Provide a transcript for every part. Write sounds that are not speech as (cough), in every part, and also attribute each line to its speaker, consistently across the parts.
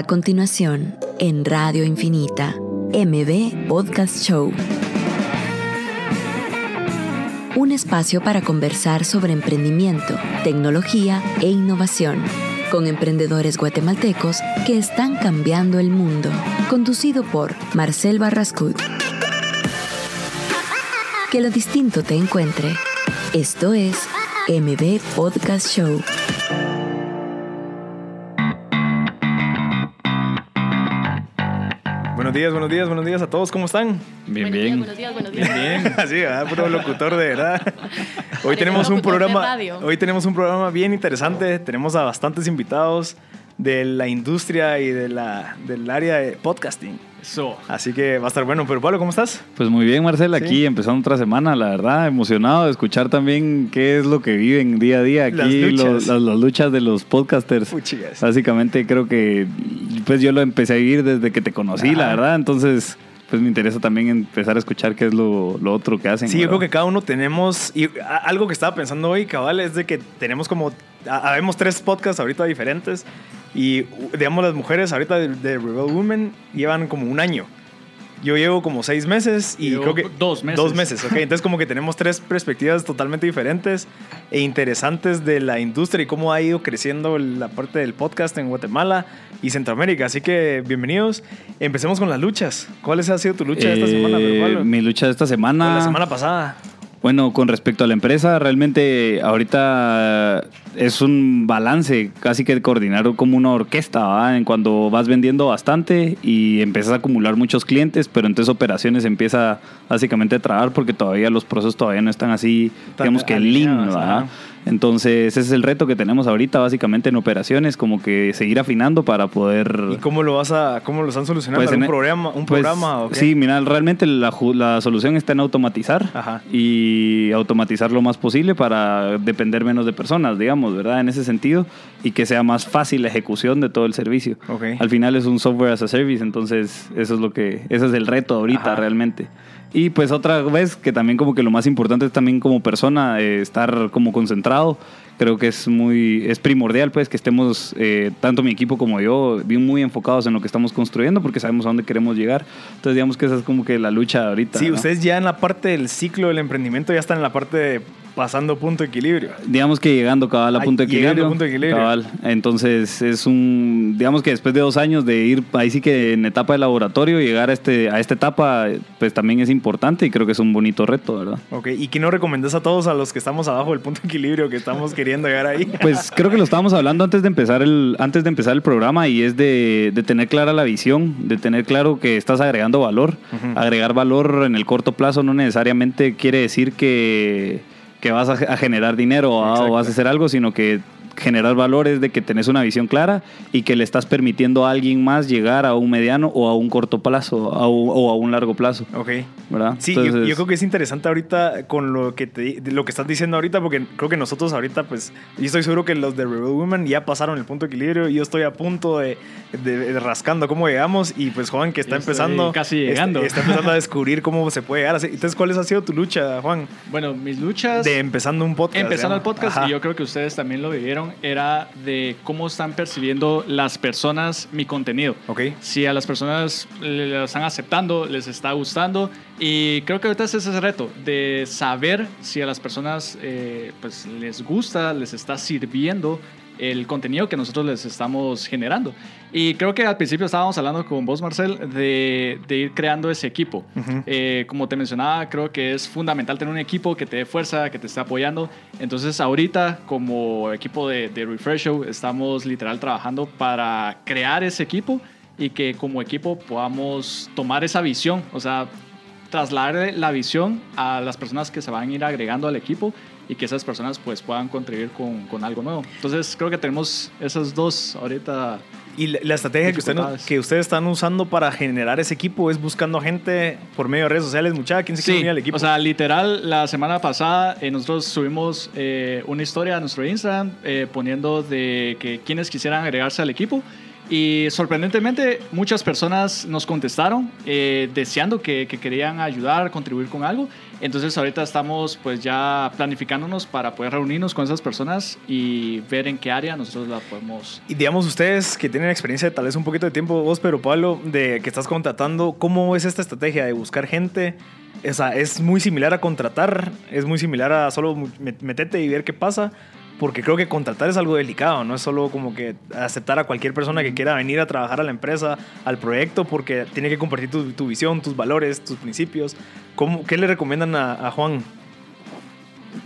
Speaker 1: A continuación, en Radio Infinita, MB Podcast Show. Un espacio para conversar sobre emprendimiento, tecnología e innovación con emprendedores guatemaltecos que están cambiando el mundo. Conducido por Marcel Barrascut. Que lo distinto te encuentre. Esto es MB Podcast Show.
Speaker 2: Buenos días, buenos días, buenos días a todos, ¿cómo están?
Speaker 3: Bien, bien. Buenos días, buenos días.
Speaker 2: Bien, bien. (laughs) Así, ¿verdad? Puro locutor de verdad. (laughs) Hoy tenemos un programa, hoy tenemos un programa bien interesante. Tenemos a bastantes invitados de la industria y de la, del área de podcasting.
Speaker 3: Eso.
Speaker 2: Así que va a estar bueno. Pero Pablo, ¿cómo estás?
Speaker 4: Pues muy bien, Marcel, aquí empezando otra semana, la verdad, emocionado de escuchar también qué es lo que viven día a día aquí,
Speaker 2: Las luchas.
Speaker 4: los- las, las luchas de los podcasters.
Speaker 2: Puchigas.
Speaker 4: Básicamente creo que pues yo lo empecé a vivir desde que te conocí, la verdad, entonces pues me interesa también empezar a escuchar qué es lo, lo otro que hacen.
Speaker 2: Sí, yo creo que cada uno tenemos, y a- algo que estaba pensando hoy, cabal, es de que tenemos como, ha- habemos tres podcasts ahorita diferentes, y digamos las mujeres ahorita de, de Rebel Women llevan como un año. Yo llevo como seis meses y creo que...
Speaker 3: dos meses.
Speaker 2: Dos meses, ok. Entonces como que tenemos tres perspectivas totalmente diferentes e interesantes de la industria y cómo ha ido creciendo la parte del podcast en Guatemala y Centroamérica. Así que bienvenidos. Empecemos con las luchas. ¿Cuál ha sido tu lucha de esta
Speaker 4: Eh,
Speaker 2: semana? Pablo?
Speaker 4: mi lucha de esta
Speaker 2: O
Speaker 4: semana...
Speaker 2: la semana pasada.
Speaker 4: Bueno, con respecto a la empresa, realmente ahorita es un balance, casi que coordinar como una orquesta, ¿va? En cuando vas vendiendo bastante y empiezas a acumular muchos clientes, pero entonces operaciones empieza básicamente a trabar porque todavía los procesos todavía no están así, digamos que lean,
Speaker 2: ajá.
Speaker 4: Entonces ese es el reto que tenemos ahorita básicamente en operaciones, como que seguir afinando para poder...
Speaker 2: ¿Y cómo lo vas a, cómo lo están solucionando?
Speaker 4: Pues
Speaker 2: ¿Un
Speaker 4: en-
Speaker 2: programa, un
Speaker 4: pues,
Speaker 2: programa?
Speaker 4: Sí, mira, realmente la, la solución está en automatizar
Speaker 2: Ajá.
Speaker 4: y automatizar lo más posible para depender menos de personas, digamos, ¿verdad? En ese sentido y que sea más fácil la ejecución de todo el servicio.
Speaker 2: Ok.
Speaker 4: Al final es un software as a service, entonces eso es lo que, ese es el reto ahorita
Speaker 2: Ajá.
Speaker 4: realmente. Y pues otra vez que también como que lo más importante es también como persona eh, estar como concentrado. Creo que es muy es primordial pues que estemos eh, tanto mi equipo como yo bien muy enfocados en lo que estamos construyendo porque sabemos a dónde queremos llegar. Entonces digamos que esa es como que la lucha ahorita.
Speaker 2: Sí,
Speaker 4: ¿no?
Speaker 2: ustedes ya en la parte del ciclo del emprendimiento ya están en la parte de pasando punto de equilibrio.
Speaker 4: Digamos que llegando cabal a punto de
Speaker 2: llegando
Speaker 4: equilibrio.
Speaker 2: a punto de equilibrio.
Speaker 4: Cabal. Entonces es un, digamos que después de dos años de ir ahí sí que en etapa de laboratorio, llegar a, este, a esta etapa pues también es importante y creo que es un bonito reto, ¿verdad?
Speaker 2: Ok, ¿y qué nos recomendás a todos a los que estamos abajo del punto de equilibrio que estamos queriendo (laughs) llegar ahí? (laughs)
Speaker 4: Pues creo que lo estábamos hablando antes de empezar el, antes de empezar el programa y es de, de tener clara la visión, de tener claro que estás agregando valor. Agregar valor en el corto plazo no necesariamente quiere decir que, que vas a, a generar dinero o vas a hacer algo, sino que generar valor es de que tenés una visión clara y que le estás permitiendo a alguien más llegar a un mediano o a un corto plazo a un- o a un largo plazo,
Speaker 2: Ok.
Speaker 4: ¿verdad?
Speaker 2: Sí, yo- creo que es interesante ahorita con lo que te, de lo que estás diciendo ahorita, porque creo que nosotros ahorita, pues, yo estoy seguro que los de Rebel Women ya pasaron el punto de equilibrio y yo estoy a punto de, de- de rascando cómo llegamos y pues Juan que está empezando,
Speaker 3: casi
Speaker 2: está-
Speaker 3: llegando.
Speaker 2: Está, empezando a descubrir cómo se puede llegar. así. Entonces, ¿cuál ha sido tu lucha, Juan?
Speaker 3: Bueno, mis luchas.
Speaker 2: De empezando un podcast.
Speaker 3: Empezando el podcast,
Speaker 2: Ajá.
Speaker 3: y yo creo que ustedes también lo vivieron, era de cómo están percibiendo las personas mi contenido.
Speaker 2: Ok.
Speaker 3: Si a las personas lo están aceptando, les está gustando. Y creo que ahorita es ese reto, de saber si a las personas eh, pues, les gusta, les está sirviendo el contenido que nosotros les estamos generando. Y creo que al principio estábamos hablando con vos, Marcel, de, de ir creando ese equipo. Eh, como te mencionaba, creo que es fundamental tener un equipo que te dé fuerza, que te esté apoyando. Entonces, ahorita, como equipo de, de Refresh Show, estamos literal trabajando para crear ese equipo y que como equipo podamos tomar esa visión, o sea, trasladar la visión a las personas que se van a ir agregando al equipo y que esas personas pues puedan contribuir con, con algo nuevo. Entonces, creo que tenemos esas dos ahorita
Speaker 2: Y la, la estrategia que, usted que ustedes están usando para generar ese equipo es buscando gente por medio de redes sociales. Muchacha, ¿quién se quiere
Speaker 3: Sí,
Speaker 2: unir al equipo?
Speaker 3: o sea, literal, la semana pasada eh, nosotros subimos eh, una historia a nuestro Instagram eh, poniendo de que quienes quisieran agregarse al equipo Y sorprendentemente muchas personas nos contestaron eh, deseando que, que, querían ayudar, contribuir con algo. Entonces ahorita estamos pues ya planificándonos para poder reunirnos con esas personas y ver en qué área nosotros la podemos...
Speaker 2: Y digamos ustedes que tienen experiencia tal vez un poquito de tiempo, vos, pero Pablo, de que estás contratando, ¿cómo es esta estrategia de buscar gente? O sea, es muy similar a contratar, es muy similar a solo meterte y ver qué pasa porque creo que contratar es algo delicado, no es solo como que aceptar a cualquier persona que quiera venir a trabajar a la empresa, al proyecto, porque tiene que compartir tu, visión, tus valores, tus principios. ¿Cómo, ¿Qué le recomiendan a, Juan?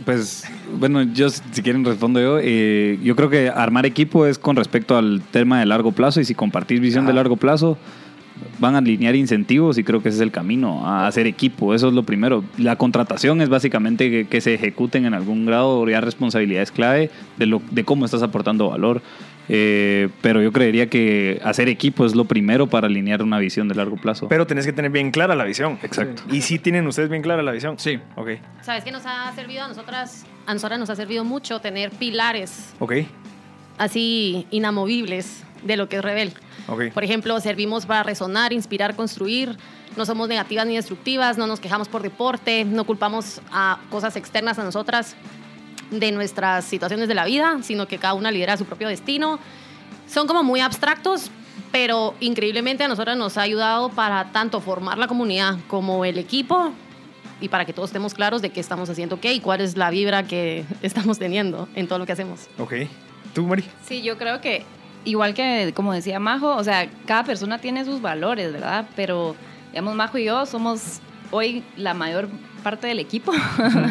Speaker 4: Pues bueno, yo si quieren respondo yo. Eh, yo creo que armar equipo es con respecto al tema de largo plazo y si compartís visión de largo plazo, van a alinear incentivos y creo que ese es el camino, a hacer equipo, eso es lo primero. La contratación es básicamente que, se ejecuten en algún grado ya responsabilidades clave de, lo, de cómo estás aportando valor. Eh, pero yo creería que hacer equipo es lo primero para alinear una visión de largo plazo.
Speaker 2: Pero tenés que tener bien clara la visión.
Speaker 4: Exacto.
Speaker 2: ¿Y si tienen ustedes bien clara la visión?
Speaker 3: Sí.
Speaker 2: Ok.
Speaker 5: ¿Sabes qué nos ha servido a nosotras? A nosotras nos ha servido mucho tener pilares.
Speaker 2: Ok.
Speaker 5: Así inamovibles de lo que es Rebel. Por ejemplo, servimos para resonar, inspirar, construir. No somos negativas ni destructivas, no nos quejamos por deporte, no culpamos a cosas externas a nosotras de nuestras situaciones de la vida, sino que cada una lidera su propio destino. Son como muy abstractos, pero increíblemente a nosotras nos ha ayudado para tanto formar la comunidad como el equipo y para que todos estemos claros de qué estamos haciendo qué y cuál es la vibra que (laughs) estamos teniendo en todo lo que hacemos.
Speaker 2: Ok. ¿Tú, Mari?
Speaker 6: Sí, yo creo que igual que como decía Majo, o sea, cada persona tiene sus valores, ¿verdad? Pero, digamos, Majo y yo somos hoy la mayor parte del equipo,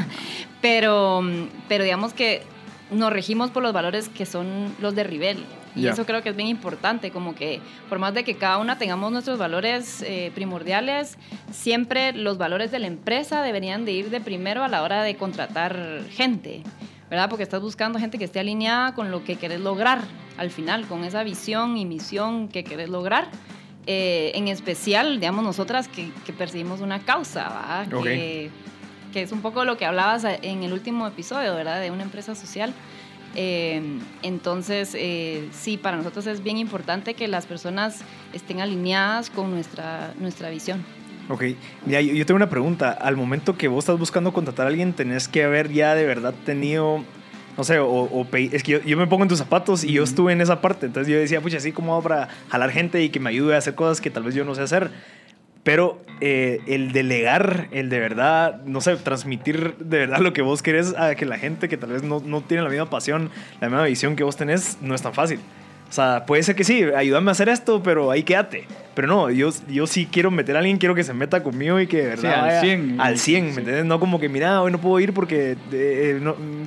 Speaker 6: (laughs) pero, pero digamos que nos regimos por los valores que son los de Rivel. Y eso creo que es bien importante, como que por más de que cada una tengamos nuestros valores eh, primordiales, siempre los valores de la empresa deberían de ir de primero a la hora de contratar gente. ¿Verdad? Porque estás buscando gente que esté alineada con lo que querés lograr al final, con esa visión y misión que querés lograr. Eh, en especial, digamos, nosotras que, que perseguimos una causa, ¿verdad? Que, que, es un poco lo que hablabas en el último episodio, ¿verdad? De una empresa social. Eh, entonces, eh, sí, para nosotros es bien importante que las personas estén alineadas con nuestra, nuestra visión.
Speaker 2: Ok, mira, yo, tengo una pregunta. Al momento que vos estás buscando contratar a alguien, tenés que haber ya de verdad tenido, no sé, o, es que yo, me pongo en tus zapatos y yo estuve en esa parte. Entonces yo decía, pucha, así como para jalar gente y que me ayude a hacer cosas que tal vez yo no sé hacer. Pero eh, el delegar, el de verdad, no sé, transmitir de verdad lo que vos querés a que la gente que tal vez no, no tiene la misma pasión, la misma visión que vos tenés, no es tan fácil. O sea, puede ser que sí, ayúdame a hacer esto, pero ahí quédate. Pero no, yo, yo sí quiero meter a alguien, quiero que se meta conmigo y que de verdad.
Speaker 3: al 100.
Speaker 2: Al 100, ¿me entiendes? No como que, mira, hoy no puedo ir porque eh,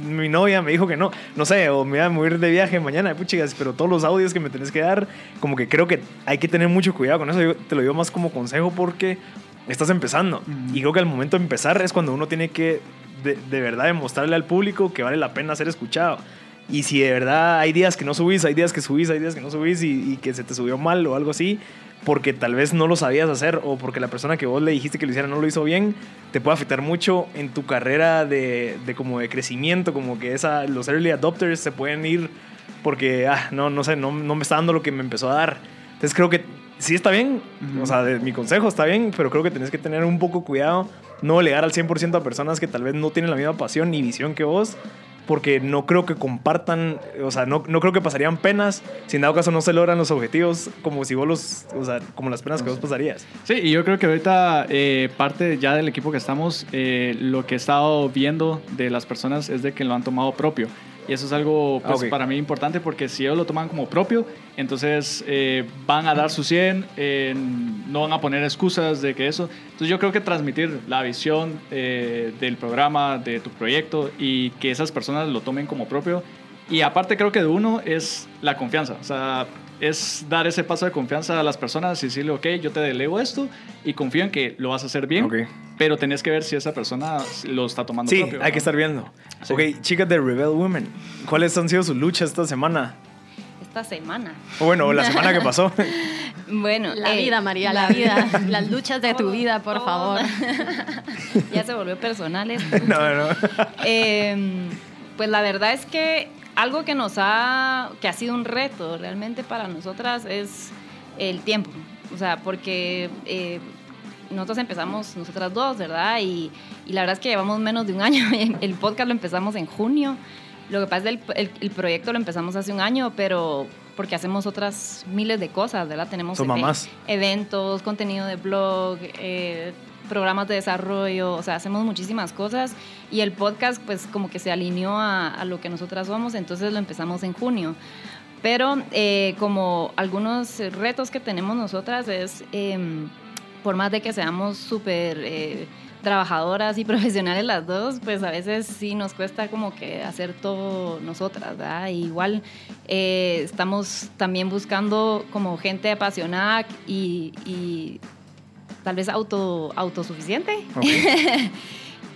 Speaker 2: mi novia me dijo que no. No sé, o me voy a mover de viaje mañana, puchigas, pero todos los audios que me tenés que dar, como que creo que hay que tener mucho cuidado con eso. Yo te lo digo más como consejo porque estás empezando. Y creo que al momento de empezar es cuando uno tiene que de, de verdad demostrarle al público que vale la pena ser escuchado. Y si de verdad hay días que no subís, hay días que subís, hay días que no subís y, que se te subió mal o algo así, porque tal vez no lo sabías hacer o porque la persona que vos le dijiste que lo hiciera no lo hizo bien, te puede afectar mucho en tu carrera de, de como de crecimiento, como que esa, los early adopters se pueden ir porque, ah, no, no sé, no, no me está dando lo que me empezó a dar. Entonces creo que sí está bien, o sea, mi consejo está bien, pero creo que tenés que tener un poco cuidado, no llegar al 100% a personas que tal vez no tienen la misma pasión ni visión que vos porque no creo que compartan, o sea, no, no creo que pasarían penas si en dado caso no se logran los objetivos como si vos los, o sea, como las penas que vos pasarías.
Speaker 3: Sí, y yo creo que ahorita eh, parte ya del equipo que estamos, eh, lo que he estado viendo de las personas es de que lo han tomado propio. Y eso es algo pues, para mí importante porque si ellos lo toman como propio, entonces eh, van a dar su 100, no van a poner excusas de que eso. Entonces yo creo que transmitir la visión eh, del programa, de tu proyecto y que esas personas lo tomen como propio. Y aparte creo que de uno es la confianza. O sea, es dar ese paso de confianza a las personas y decirle, ok, yo te delego esto y confío en que lo vas a hacer bien, pero tenés que ver si esa persona lo está tomando
Speaker 2: sí, hay que estar viendo. Ok, chicas de Rebel Women, ¿cuáles han sido sus luchas esta semana?
Speaker 6: Esta semana.
Speaker 2: O bueno, la semana que pasó. (laughs)
Speaker 6: bueno,
Speaker 5: la eh, vida, María, la, vida. (laughs) Las luchas de tu vida, por favor. (laughs)
Speaker 6: ya se volvió personal esto.
Speaker 2: no, no.
Speaker 6: Em, pues la verdad es que algo que nos ha, que ha sido un reto realmente para nosotras es el tiempo. O sea, porque eh, nosotros empezamos, nosotras dos, ¿verdad? Y, y, la verdad es que llevamos menos de un año. (laughs) El podcast lo empezamos en junio. Lo que pasa es que el, el, proyecto lo empezamos hace un año, pero porque hacemos otras miles de cosas, ¿verdad? Tenemos eventos, contenido de blog, eh, programas de desarrollo, o sea, hacemos muchísimas cosas y el podcast pues como que se alineó a, a lo que nosotras somos, entonces lo empezamos en junio. Pero eh, como algunos retos que tenemos nosotras es, em, por más de que seamos súper eh, trabajadoras y (laughs) profesionales las dos, pues a veces sí nos cuesta como que hacer todo nosotras, ¿verdad? igual eh, estamos también buscando como gente apasionada y, y tal vez auto, autosuficiente. (laughs)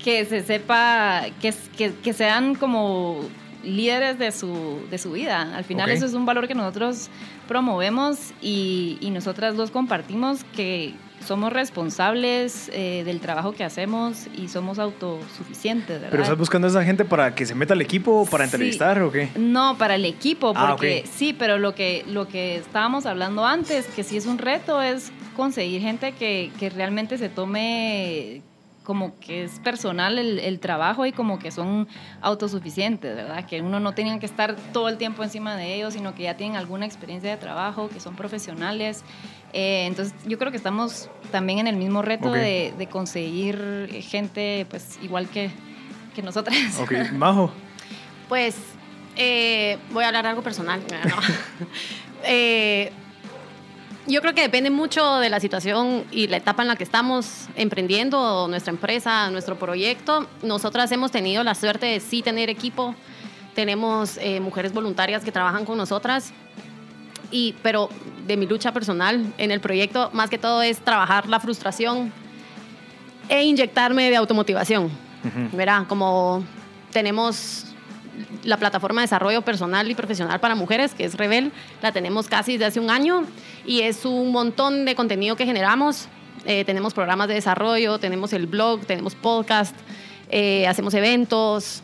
Speaker 6: que se sepa, que, que, que sean como líderes de su, de su vida. Al final eso es un valor que nosotros promovemos y, y nosotras dos compartimos que somos responsables eh, del trabajo que hacemos y somos autosuficientes. ¿verdad?
Speaker 2: ¿Pero estás buscando a esa gente para que se meta al equipo o para entrevistar o qué?
Speaker 6: No, para el equipo, ah, porque sí, pero lo que, lo que estábamos hablando antes, que sí es un reto, es conseguir gente que, que realmente se tome como que es personal el, trabajo y como que son autosuficientes, ¿verdad? Que uno no tenga que estar todo el tiempo encima de ellos, sino que ya tienen alguna experiencia de trabajo, que son profesionales. Eh, entonces yo creo que estamos también en el mismo reto de, conseguir gente pues igual que, que nosotras.
Speaker 2: Ok, (laughs) Majo.
Speaker 5: Pues eh, voy a hablar algo personal. (laughs) (laughs) eh, yo creo que depende mucho de la situación y la etapa en la que estamos emprendiendo nuestra empresa, nuestro proyecto. Nosotras hemos tenido la suerte de sí tener equipo. Tenemos eh, mujeres voluntarias que trabajan con nosotras. Y, pero de mi lucha personal en el proyecto, más que todo es trabajar la frustración e inyectarme de automotivación. Verá, como tenemos la plataforma de desarrollo personal y profesional para mujeres, que es Rebel, la tenemos casi desde hace un año y es un montón de contenido que generamos. Eh, tenemos programas de desarrollo, tenemos el blog, tenemos podcast, eh, hacemos eventos.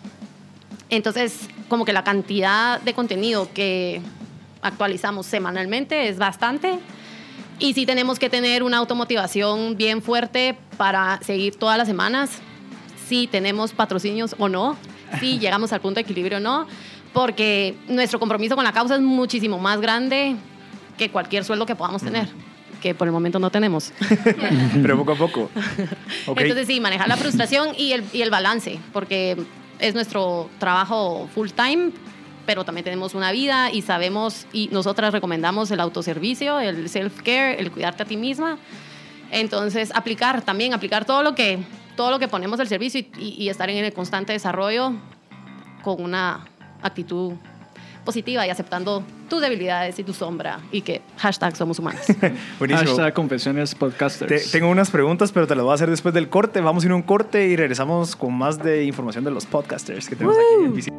Speaker 5: Entonces, como que la cantidad de contenido que actualizamos semanalmente es bastante. Y sí tenemos que tener una automotivación bien fuerte para seguir todas las semanas, si tenemos patrocinios o no si llegamos al punto de equilibrio o no, porque nuestro compromiso con la causa es muchísimo más grande que cualquier sueldo que podamos tener que por el momento no tenemos. (laughs)
Speaker 2: Pero poco a poco. (laughs)
Speaker 5: Entonces sí, manejar la frustración y el, y el balance, porque es nuestro trabajo full time, pero también tenemos una vida y sabemos y nosotras recomendamos el autoservicio, el self-care, el cuidarte a ti misma. Entonces, aplicar también, aplicar todo lo que todo lo que ponemos al servicio y, estar en el constante desarrollo con una actitud positiva y aceptando tus debilidades y tu sombra y que hashtag somos humanos. (laughs)
Speaker 3: Hashtag confesiones podcasters.
Speaker 2: tengo unas preguntas, pero te las voy a hacer después del corte. Vamos a ir a un corte y regresamos con más de información de los podcasters que tenemos aquí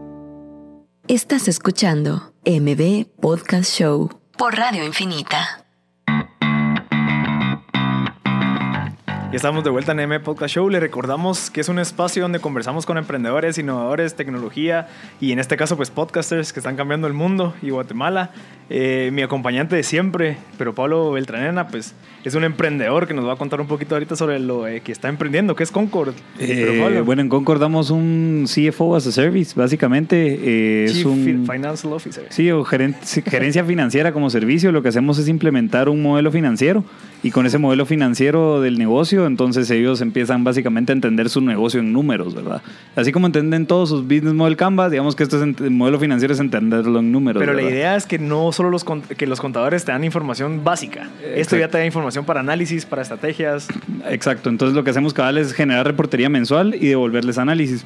Speaker 1: Estás escuchando MB Podcast Show por Radio Infinita.
Speaker 2: Ya estamos de vuelta en M Podcast Show. Le recordamos que es un espacio donde conversamos con emprendedores, innovadores, tecnología y en este caso pues podcasters que están cambiando el mundo y Guatemala. Eh, mi acompañante de siempre, pero Pablo Beltranena, pues es un emprendedor que nos va a contar un poquito ahorita sobre lo eh, que está emprendiendo, que es Concord.
Speaker 4: Eh, bueno, en Concord damos un CFO as a service, básicamente.
Speaker 2: es
Speaker 4: un
Speaker 2: Financial Officer.
Speaker 4: Sí, o gerencia financiera como servicio. Lo que hacemos es implementar un modelo financiero y con ese modelo financiero del negocio, entonces ellos empiezan básicamente a entender su negocio en números, ¿verdad? Así como entienden todos sus business model Canvas, digamos que esto es el modelo financiero es entenderlo en números.
Speaker 2: Pero la idea es que no solo los, que los contadores te dan información básica, esto ya te da información para análisis, para estrategias.
Speaker 4: Exacto, entonces lo que hacemos cada vez es generar reportería mensual y devolverles análisis.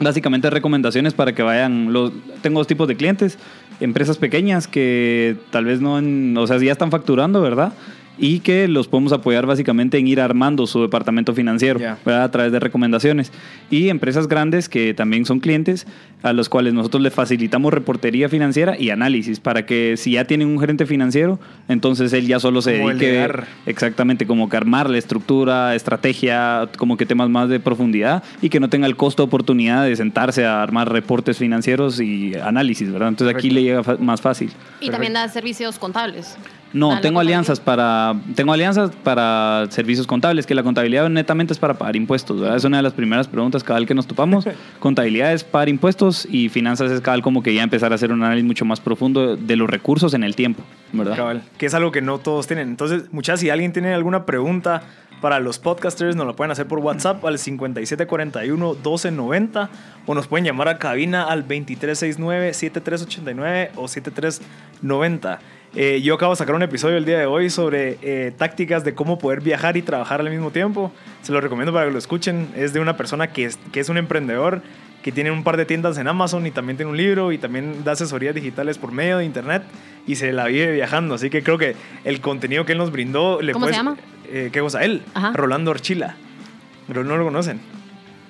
Speaker 4: Básicamente recomendaciones para que vayan, los, tengo dos tipos de clientes, empresas pequeñas que tal vez no, o sea, ya están facturando, ¿verdad? Y que los podemos apoyar básicamente en ir armando su departamento financiero a través de recomendaciones. Y empresas grandes que también son clientes a los cuales nosotros les facilitamos reportería financiera y análisis para que si ya tienen un gerente financiero, entonces él ya solo se dedique exactamente como que armar la estructura, estrategia, como que temas más de profundidad y que no tenga el costo oportunidad de sentarse a armar reportes financieros y análisis, ¿verdad? Entonces aquí le llega más fácil.
Speaker 5: Y también da servicios contables.
Speaker 4: No, tengo alianzas para tengo alianzas para servicios contables, que la contabilidad netamente es para pagar impuestos, ¿verdad? Es una de las primeras preguntas cada vez que nos topamos. (laughs) contabilidad es pagar impuestos y finanzas es cada vez como que ya empezar a hacer un análisis mucho más profundo de los recursos en el tiempo, ¿verdad?
Speaker 2: Cabal, que es algo que no todos tienen. Entonces, muchas si alguien tiene alguna pregunta para los podcasters nos lo pueden hacer por WhatsApp al 5741-1290 o nos pueden llamar a cabina al 2369-7389 o 7390. Eh, yo acabo de sacar un episodio el día de hoy sobre eh, tácticas de cómo poder viajar y trabajar al mismo tiempo. Se lo recomiendo para que lo escuchen. Es de una persona que es, que es un emprendedor, que tiene un par de tiendas en Amazon y también tiene un libro y también da asesorías digitales por medio de internet y se la vive viajando. Así que creo que el contenido que él nos brindó... Le
Speaker 5: ¿Cómo se llama?
Speaker 2: Eh, ¿Qué cosa? Él, Rolando Orchila. Pero no lo conocen.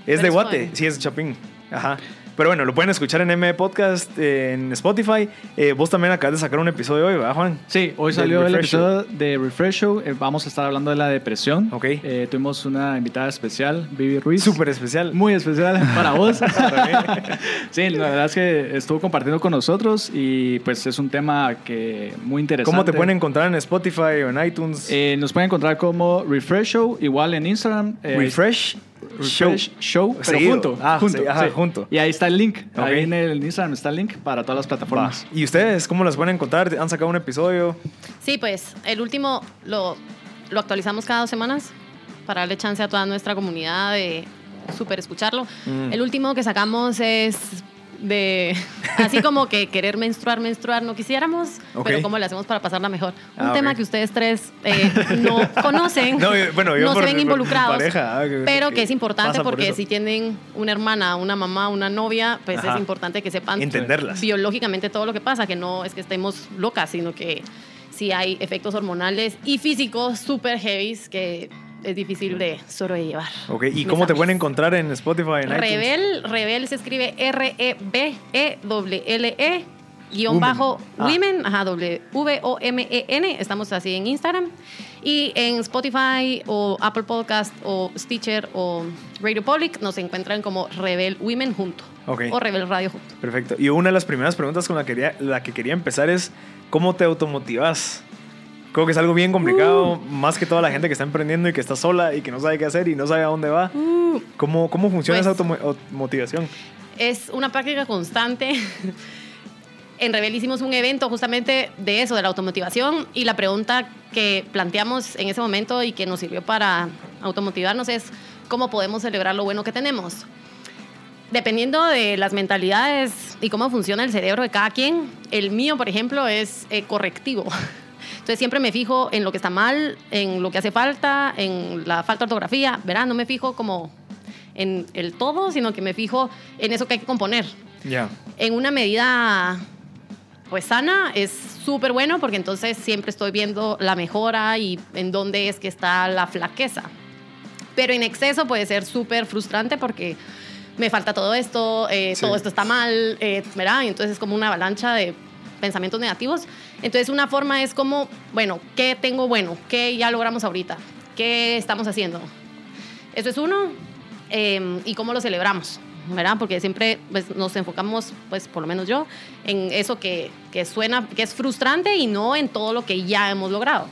Speaker 2: Es de Guate, sí, es Chapín. Ajá. Pero bueno, lo pueden escuchar en M Podcast, en Spotify. Eh, vos también acabas de sacar un episodio hoy, ¿verdad, Juan?
Speaker 3: Sí, hoy salió el episodio de Refresh Show. Eh, vamos a estar hablando de la depresión.
Speaker 2: Ok.
Speaker 3: Eh, tuvimos una invitada especial, Vivi Ruiz.
Speaker 2: Súper especial.
Speaker 3: Muy especial (laughs) para vos. (laughs) sí, la verdad es que estuvo compartiendo con nosotros y pues es un tema que muy interesante.
Speaker 2: ¿Cómo te pueden encontrar en Spotify o en iTunes?
Speaker 3: nos pueden encontrar como Refresh Show, igual en Instagram.
Speaker 2: Refresh
Speaker 3: Show. Show, pero junto.
Speaker 2: Ah, junto, junto.
Speaker 3: Y ahí está el link. Ahí en el Instagram está el link para todas las plataformas.
Speaker 2: ¿Y ustedes cómo las pueden encontrar? ¿Han sacado un episodio?
Speaker 5: Sí, pues el último lo, lo actualizamos cada dos semanas para darle chance a toda nuestra comunidad de súper escucharlo. Mm. El último que sacamos es de así como que querer menstruar, menstruar no quisiéramos, pero cómo le hacemos para pasarla mejor. Un ah, tema que ustedes tres eh, (laughs) no conocen, no, se ven involucrados, ah, pero que es importante porque si tienen una hermana, una mamá, una novia, pues es importante que sepan
Speaker 2: entenderlas.
Speaker 5: biológicamente todo lo que pasa, que no es que estemos locas, sino que si hay efectos hormonales y físicos súper heavy que es difícil de sobrellevar.
Speaker 2: Ok, ¿y cómo te pueden encontrar en Spotify? En
Speaker 5: Rebel, Rebel se escribe R-E-B-E-L-L-E. E, guion bajo ah. Women, ajá, W-O-M-E-N, estamos así en Instagram. Y en Spotify o Apple Podcast o Stitcher o Radio Public nos encuentran como Rebel Women junto. Okay. O Rebel Radio junto.
Speaker 2: Perfecto. Y una de las primeras preguntas con la, quería, la que quería empezar es, ¿cómo te automotivas? Creo que es algo bien complicado, uh. más que toda la gente que está emprendiendo y que está sola y que no sabe qué hacer y no sabe a dónde va. Uh. ¿Cómo, ¿Cómo funciona esa pues automotivación?
Speaker 5: Es una práctica constante. en Rebel hicimos un evento justamente de eso, de la automotivación, y la pregunta que planteamos en ese momento y que nos sirvió para automotivarnos es cómo podemos celebrar lo bueno que tenemos. Dependiendo de las mentalidades y cómo funciona el cerebro de cada quien, el mío, por ejemplo, es eh, correctivo. Entonces siempre me fijo en lo que está mal, en lo que hace falta, en la falta de ortografía, ¿verdad? No me fijo como en el todo, sino que me fijo en eso que hay que componer.
Speaker 2: Ya.
Speaker 5: En una medida pues sana es súper bueno porque entonces siempre estoy viendo la mejora y en dónde es que está la flaqueza. Pero en exceso puede ser súper frustrante porque me falta todo esto, eh, todo esto está mal, eh, ¿verdad? Y entonces es como una avalancha de pensamientos negativos. Entonces una forma es como, bueno, ¿qué tengo bueno? ¿Qué ya logramos ahorita? ¿Qué estamos haciendo? Eso es uno. Em, ¿Y cómo lo celebramos? ¿verdad? Porque siempre pues, nos enfocamos, pues por lo menos yo, en eso que, que, suena, que es frustrante y no en todo lo que ya hemos logrado.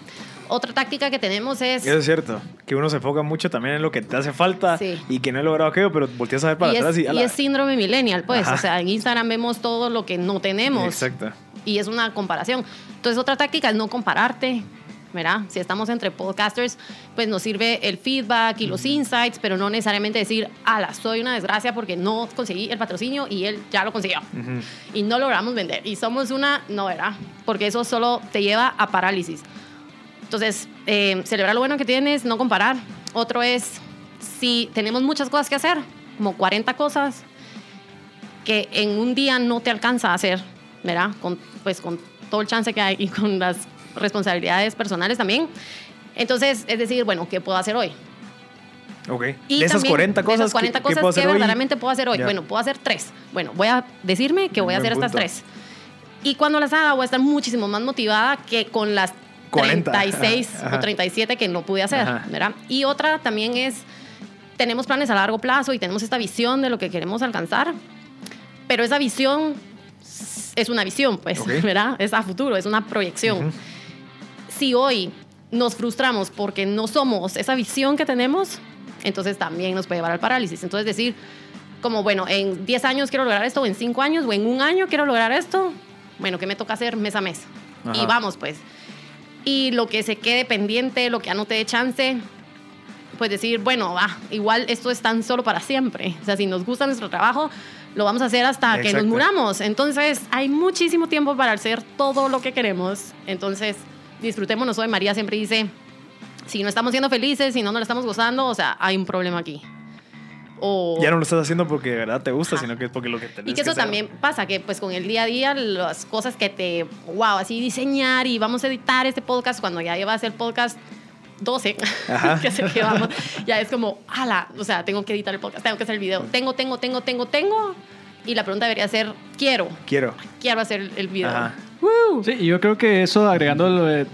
Speaker 5: Otra táctica que tenemos es...
Speaker 2: Eso es cierto, que uno se enfoca mucho también en lo que te hace falta y que no he logrado aquello, pero volteas a ver para atrás y...
Speaker 5: Y es síndrome millennial, pues, o sea, en Instagram vemos todo lo que no tenemos.
Speaker 2: Exacto
Speaker 5: y es una comparación. Entonces, otra táctica es no compararte. ¿verdad? Si estamos entre podcasters, pues nos sirve el feedback y los insights, pero no necesariamente decir, ala, soy una desgracia porque no conseguí el patrocinio y él ya lo consiguió. Y no logramos vender. Y somos una, no, ¿verdad? Porque eso solo te lleva a parálisis. Entonces, eh, celebrar lo bueno que tienes, no comparar. Otro es, si tenemos muchas cosas que hacer, como 40 cosas, que en un día no te alcanza a hacer, ¿verdad? Con, pues con todo el chance que hay y con las responsabilidades personales también. Entonces, es decir, bueno, ¿qué puedo hacer hoy?
Speaker 2: Ok. Y de esas 40 cosas, de esas
Speaker 5: 40 cosas ¿qué, verdaderamente puedo hacer hoy? Bueno, puedo hacer tres. Bueno, voy a decirme que voy a hacer estas tres. Y cuando las haga voy a estar muchísimo más motivada que con las 36 (laughs) o 37 que no pude hacer, ¿verdad? Y otra también es, tenemos planes a largo plazo y tenemos esta visión de lo que queremos alcanzar, pero esa visión es una visión, pues, (laughs) ¿verdad? Es a futuro, es una proyección. Si hoy nos frustramos porque no somos esa visión que tenemos, entonces también nos puede llevar al parálisis. Entonces decir, como, bueno, en 10 años quiero lograr esto, o en 5 años, o en un año quiero lograr esto, bueno, ¿qué me toca hacer mes a mes? Y vamos, pues. Y lo que se quede pendiente, lo que ya no te dé chance, pues decir, bueno, va, igual esto es tan solo para siempre. O sea, si nos gusta nuestro trabajo, lo vamos a hacer hasta que nos muramos. Entonces, hay muchísimo tiempo para hacer todo lo que queremos. Entonces, disfrutémonos hoy. María siempre dice, si no estamos siendo felices, si no nos lo estamos gozando, o sea, hay un problema aquí.
Speaker 2: O... Ya no lo estás haciendo porque de verdad te gusta, sino que es porque lo que tenés
Speaker 5: Y que eso también pasa, que pues con el día a día, las cosas que te, wow, así diseñar y vamos a editar este podcast, cuando ya llevas el podcast 12, que (laughs) sé que vamos, ya es como, ala, o sea, tengo que editar el podcast, tengo que hacer el video, tengo, tengo, tengo, tengo, tengo, y la pregunta debería ser, quiero.
Speaker 2: Quiero.
Speaker 5: Quiero hacer el video. Ajá.
Speaker 3: Sí, y yo creo que eso, agregando lo de,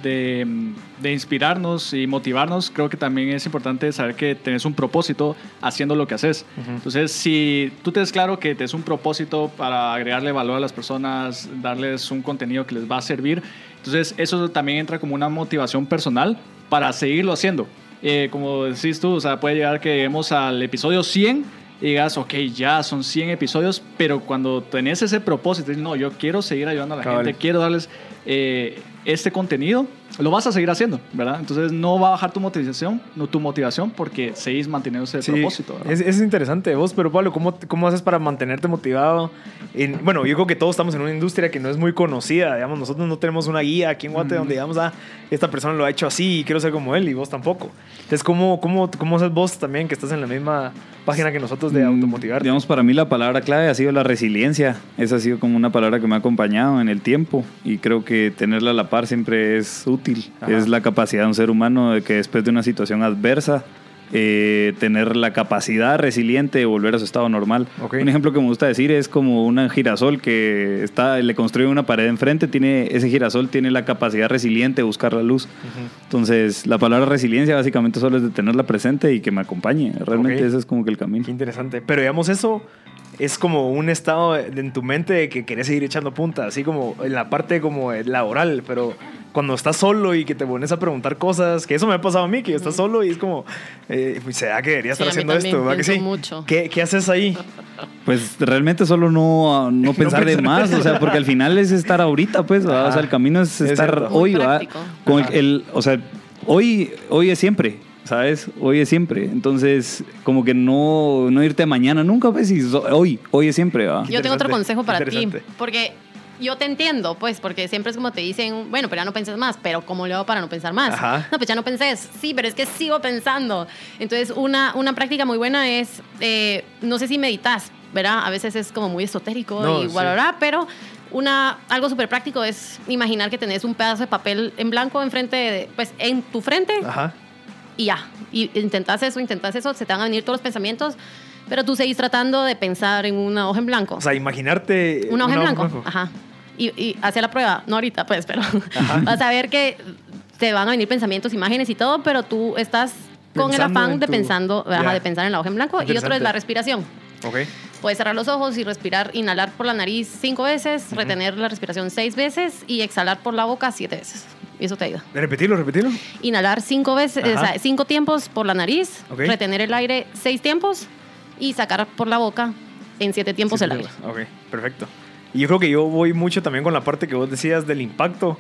Speaker 3: de, inspirarnos y motivarnos, creo que también es importante saber que tenés un propósito haciendo lo que haces. Entonces, si tú te claro que es un propósito para agregarle valor a las personas, darles un contenido que les va a servir, entonces eso también entra como una motivación personal para seguirlo haciendo. Eh, como decís tú, o sea, puede llegar que lleguemos al episodio 100 y digas, ok, ya son 100 episodios, pero cuando tenés ese propósito, no, yo quiero seguir ayudando a la gente, quiero darles eh, este contenido, lo vas a seguir haciendo, ¿verdad? Entonces no va a bajar tu motivación, no tu motivación, porque seguís manteniendo ese propósito.
Speaker 2: Es, es, interesante vos, pero Pablo, ¿cómo, ¿cómo haces para mantenerte motivado? En, bueno, yo creo que todos estamos en una industria que no es muy conocida, digamos, nosotros no tenemos una guía aquí en Guate donde digamos, ah, esta persona lo ha hecho así y quiero ser como él y vos tampoco. Entonces, ¿cómo, cómo, cómo haces vos también que estás en la misma página que nosotros de mm, automotivar?
Speaker 4: Digamos, para mí la palabra clave ha sido la resiliencia. Esa ha sido como una palabra que me ha acompañado en el tiempo y creo que tenerla a la par siempre es útil. Es la capacidad de un ser humano de que después de una situación adversa, eh, tener la capacidad resiliente de volver a su estado normal. Un ejemplo que me gusta decir es como un girasol que está, le construye una pared enfrente, tiene, ese girasol tiene la capacidad resiliente de buscar la luz. Entonces, la palabra resiliencia básicamente solo es de tenerla presente y que me acompañe. Realmente ese es como que el camino.
Speaker 2: Qué interesante. Pero digamos eso es como un estado en tu mente de que querés seguir echando punta, así como en la parte como laboral, pero cuando estás solo y que te pones a preguntar cosas, que eso me ha pasado a mí, que estás solo y es como, eh, pues será que debería estar haciendo esto, ¿verdad que sí?
Speaker 5: Mucho.
Speaker 2: ¿Qué, ¿Qué, haces ahí?
Speaker 4: Pues realmente solo no, no (laughs) pensar de más, o sea, porque al final es estar ahorita, pues, o sea, el camino es estar hoy, ¿verdad? Con el, o sea, hoy, hoy es siempre. ¿Sabes? Hoy es siempre. Entonces, como que no, no irte mañana nunca, pues, y hoy, hoy es siempre, ¿va?
Speaker 5: Yo tengo otro consejo para ti, porque yo te entiendo, pues, porque siempre es como te dicen, bueno, pero ya no penses más, pero ¿cómo le hago para no pensar más? No, pues ya no pensés. Sí, pero es que sigo pensando. Entonces, una, una práctica muy buena es, eh, no sé si meditas, ¿verdad? A veces es como muy esotérico y igual, pero una, algo súper práctico es imaginar que tenés un pedazo de papel en blanco enfrente, de, pues, en tu frente. Ajá. Y ya, y intentas eso, intentas eso, se te van a venir todos los pensamientos pero tú seguís tratando de pensar en una hoja en blanco.
Speaker 2: O sea, imaginarte.
Speaker 5: Una hoja en blanco. Ajá y, y la prueba, no ahorita pues, pero (laughs) vas a ver que te van a venir pensamientos, imágenes y todo, pero tú estás con el afán de, pensando, de pensar en la hoja en blanco y otro es la respiración.
Speaker 2: Okay.
Speaker 5: Puedes cerrar los ojos y respirar, inhalar por la nariz cinco veces, retener la respiración seis veces y exhalar por la boca siete veces. Y eso te ayuda.
Speaker 2: Repetirlo, repetirlo.
Speaker 5: Inhalar cinco veces, o sea, cinco tiempos por la nariz, retener el aire seis tiempos y sacar por la boca en siete tiempos el aire.
Speaker 2: Ok, perfecto. Y yo creo que yo voy mucho también con la parte que vos decías del impacto.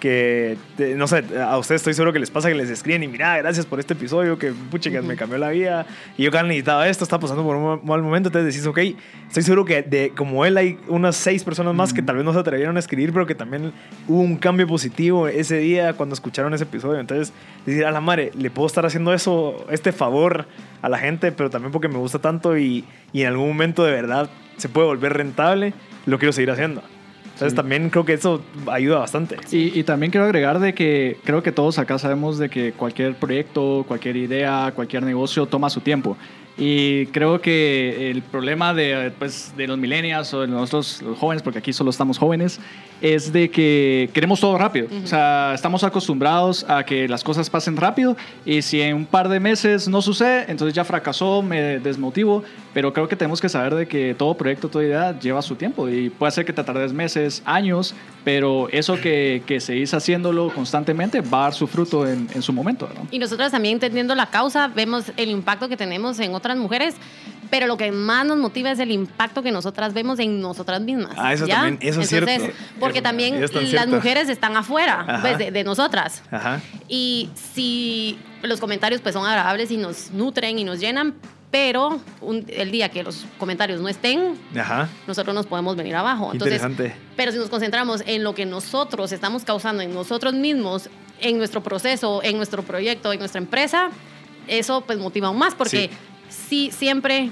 Speaker 2: Que, no sé, a ustedes estoy seguro que les pasa que les escriben y mira, gracias por este episodio, que pucha, que me cambió la vida. Y yo que necesitaba esto, está pasando por un mal momento. Entonces decís, ok, estoy seguro que de, como él hay unas seis personas más que tal vez no se atrevieron a escribir, pero que también hubo un cambio positivo ese día cuando escucharon ese episodio. Entonces, decir a la madre, le puedo estar haciendo eso, este favor a la gente, pero también porque me gusta tanto y, y en algún momento de verdad se puede volver rentable lo quiero seguir haciendo. Entonces también creo que eso ayuda bastante.
Speaker 3: Y, y, también quiero agregar de que creo que todos acá sabemos de que cualquier proyecto, cualquier idea, cualquier negocio toma su tiempo. Y creo que el problema de, pues, de los millennials o de nosotros los jóvenes, porque aquí solo estamos jóvenes, es de que queremos todo rápido. O sea, estamos acostumbrados a que las cosas pasen rápido y si en un par de meses no sucede, entonces ya fracasó, me desmotivo. Pero creo que tenemos que saber de que todo proyecto, toda idea lleva su tiempo y puede ser que te tardes meses, años, pero eso que, que seguís haciéndolo constantemente va a dar su fruto en, en su momento.
Speaker 5: Y nosotros también entendiendo la causa, vemos el impacto que tenemos en otras mujeres, pero lo que más nos motiva es el impacto que nosotras vemos en nosotras mismas.
Speaker 2: Ah, eso también, eso es cierto.
Speaker 5: Porque también las mujeres están afuera pues, de, nosotras. Ajá. Y si los comentarios pues son agradables y nos nutren y nos llenan, pero el día que los comentarios no estén, nosotros nos podemos venir abajo. Entonces, pero si nos concentramos en lo que nosotros estamos causando en nosotros mismos, en nuestro proceso, en nuestro proyecto, en nuestra empresa, eso pues motiva aún más porque sí, siempre,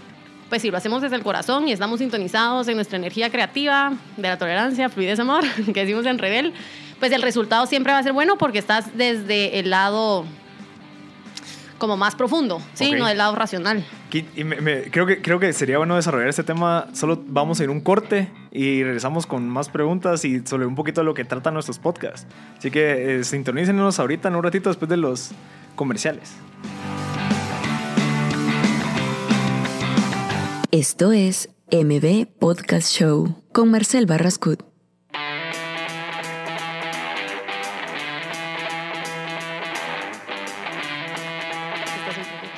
Speaker 5: pues si lo hacemos desde el corazón y estamos sintonizados en nuestra energía creativa, de la tolerancia, fluidez, amor, (laughs) que decimos en Rebel, pues el resultado siempre va a ser bueno porque estás desde el lado como más profundo, ¿sí? No del lado racional.
Speaker 2: creo, que, creo que sería bueno desarrollar este tema. Solo vamos a ir un corte y regresamos con más preguntas y sobre un poquito de lo que tratan nuestros podcasts. Así que eh, sintonícenos ahorita en un ratito después de los comerciales.
Speaker 1: Esto es MB Podcast Show con Marcel Barrascut.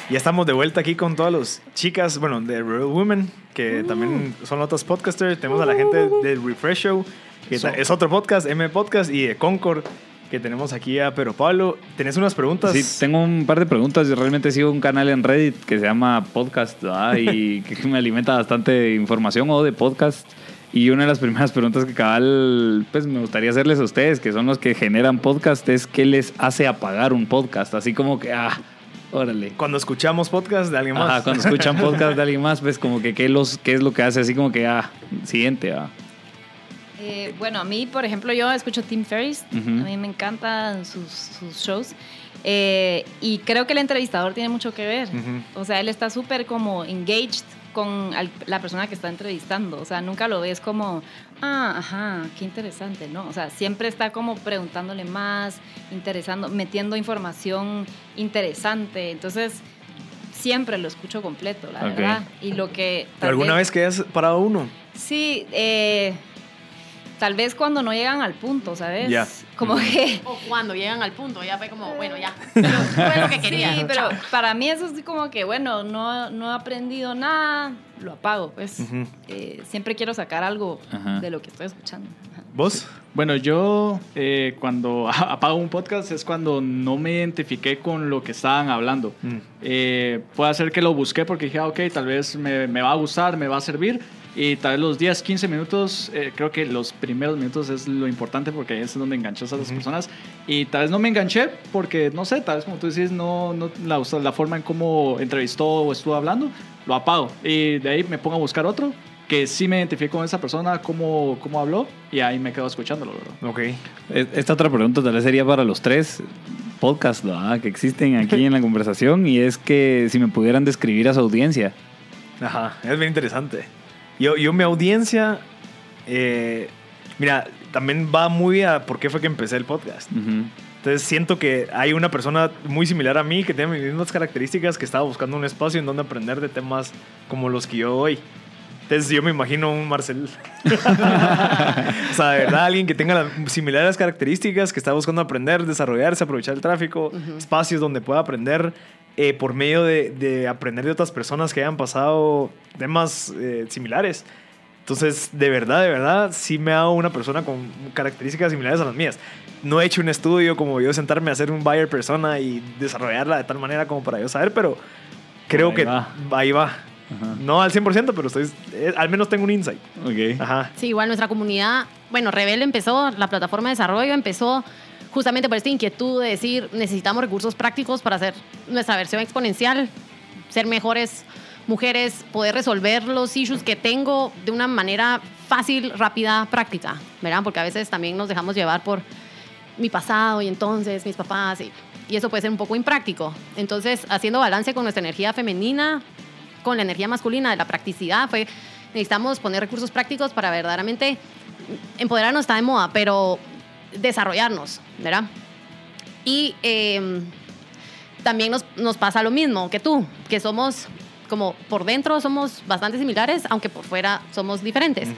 Speaker 2: Ya estamos de vuelta aquí con todas las chicas, bueno, de Real Women, que uh. también son otros podcasters. Tenemos a la gente de Refresh Show, que es otro podcast, M Podcast, y de Concord, que tenemos aquí a Pero Pablo. ¿Tenés unas preguntas?
Speaker 4: Sí, tengo un par de preguntas. Yo realmente sigo un canal en Reddit que se llama Podcast y (laughs) que me alimenta bastante información o de podcast. Y una de las primeras preguntas que cabal pues me gustaría hacerles a ustedes, que son los que generan podcast, es qué les hace apagar un podcast. Así como que, ah, órale.
Speaker 2: Cuando escuchamos podcast de alguien más.
Speaker 4: Ajá, cuando escuchan podcast de (laughs) alguien más, pues como que qué, los, qué es lo que hace, así como que, ah, siguiente, ah.
Speaker 6: Eh, bueno, a mí, por ejemplo, yo escucho Tim Ferriss. A mí me encantan sus, shows. Eh, y creo que el entrevistador tiene mucho que ver. O sea, él está súper como engaged con la persona que está entrevistando. O sea, nunca lo ves como, ah, ajá, qué interesante, ¿no? O sea, siempre está como preguntándole más, interesando, metiendo información interesante. Entonces, siempre lo escucho completo, la verdad. Y lo que...
Speaker 2: ¿Alguna vez, vez que has parado uno?
Speaker 6: Sí, eh tal vez cuando no llegan al punto, ¿sabes? Ya. Como que...
Speaker 5: O cuando llegan al punto, ya fue como, bueno, ya. (laughs) fue lo que quería.
Speaker 6: Sí, pero para mí eso es como que, bueno, no, no he aprendido nada, lo apago, pues. Eh, siempre quiero sacar algo de lo que estoy escuchando.
Speaker 2: ¿Vos?
Speaker 3: Bueno, yo eh, cuando (laughs) apago un podcast es cuando no me identifiqué con lo que estaban hablando. Mm. Eh, puede ser que lo busqué porque dije, ah, ok, tal vez me, me va a gustar, me va a servir y tal vez los 10, 15 minutos, eh, creo que los primeros minutos es lo importante porque es donde enganchas a las personas. Y tal vez no me enganché porque, no sé, tal vez como tú dices, no, no la, la forma en cómo entrevistó o estuvo hablando, lo apago. Y de ahí me pongo a buscar otro que sí me identifico con esa persona, cómo, cómo habló, y ahí me quedo escuchándolo, ¿verdad?
Speaker 2: Ok.
Speaker 4: E, esta otra pregunta tal vez sería para los tres podcasts que existen aquí en la conversación, y es que si me pudieran describir a su audiencia.
Speaker 2: Ajá, es bien interesante. Yo, yo mi audiencia, eh, mira, también va muy a por qué fue que empecé el podcast. Entonces siento que hay una persona muy similar a mí que tiene mis mismas características que estaba buscando un espacio en donde aprender de temas como los que yo doy. Entonces yo me imagino un Marcel. (laughs) o sea, de verdad, alguien que tenga las similares características, que está buscando aprender, desarrollarse, aprovechar el tráfico, espacios donde pueda aprender eh, por medio de, de, aprender de otras personas que hayan pasado temas eh, similares. Entonces, de verdad, de verdad, sí me hago una persona con características similares a las mías. No he hecho un estudio como yo sentarme a hacer un buyer persona y desarrollarla de tal manera como para yo saber, pero creo que ahí va. No al 100%, pero estoy, eh, al menos tengo un insight.
Speaker 4: Okay.
Speaker 5: Ajá. Sí, igual nuestra comunidad, bueno, Rebel empezó, la plataforma de desarrollo empezó justamente por esta inquietud de decir, necesitamos recursos prácticos para hacer nuestra versión exponencial, ser mejores mujeres, poder resolver los issues que tengo de una manera fácil, rápida, práctica, ¿verdad? Porque a veces también nos dejamos llevar por mi pasado y entonces mis papás y, y eso puede ser un poco impráctico. Entonces, haciendo balance con nuestra energía femenina, con la energía masculina de la practicidad, fue necesitamos poner recursos prácticos para verdaderamente empoderarnos está de moda, pero desarrollarnos, ¿verdad? Y em, también nos, nos, pasa lo mismo que tú, que somos como por dentro somos bastante similares, aunque por fuera somos diferentes.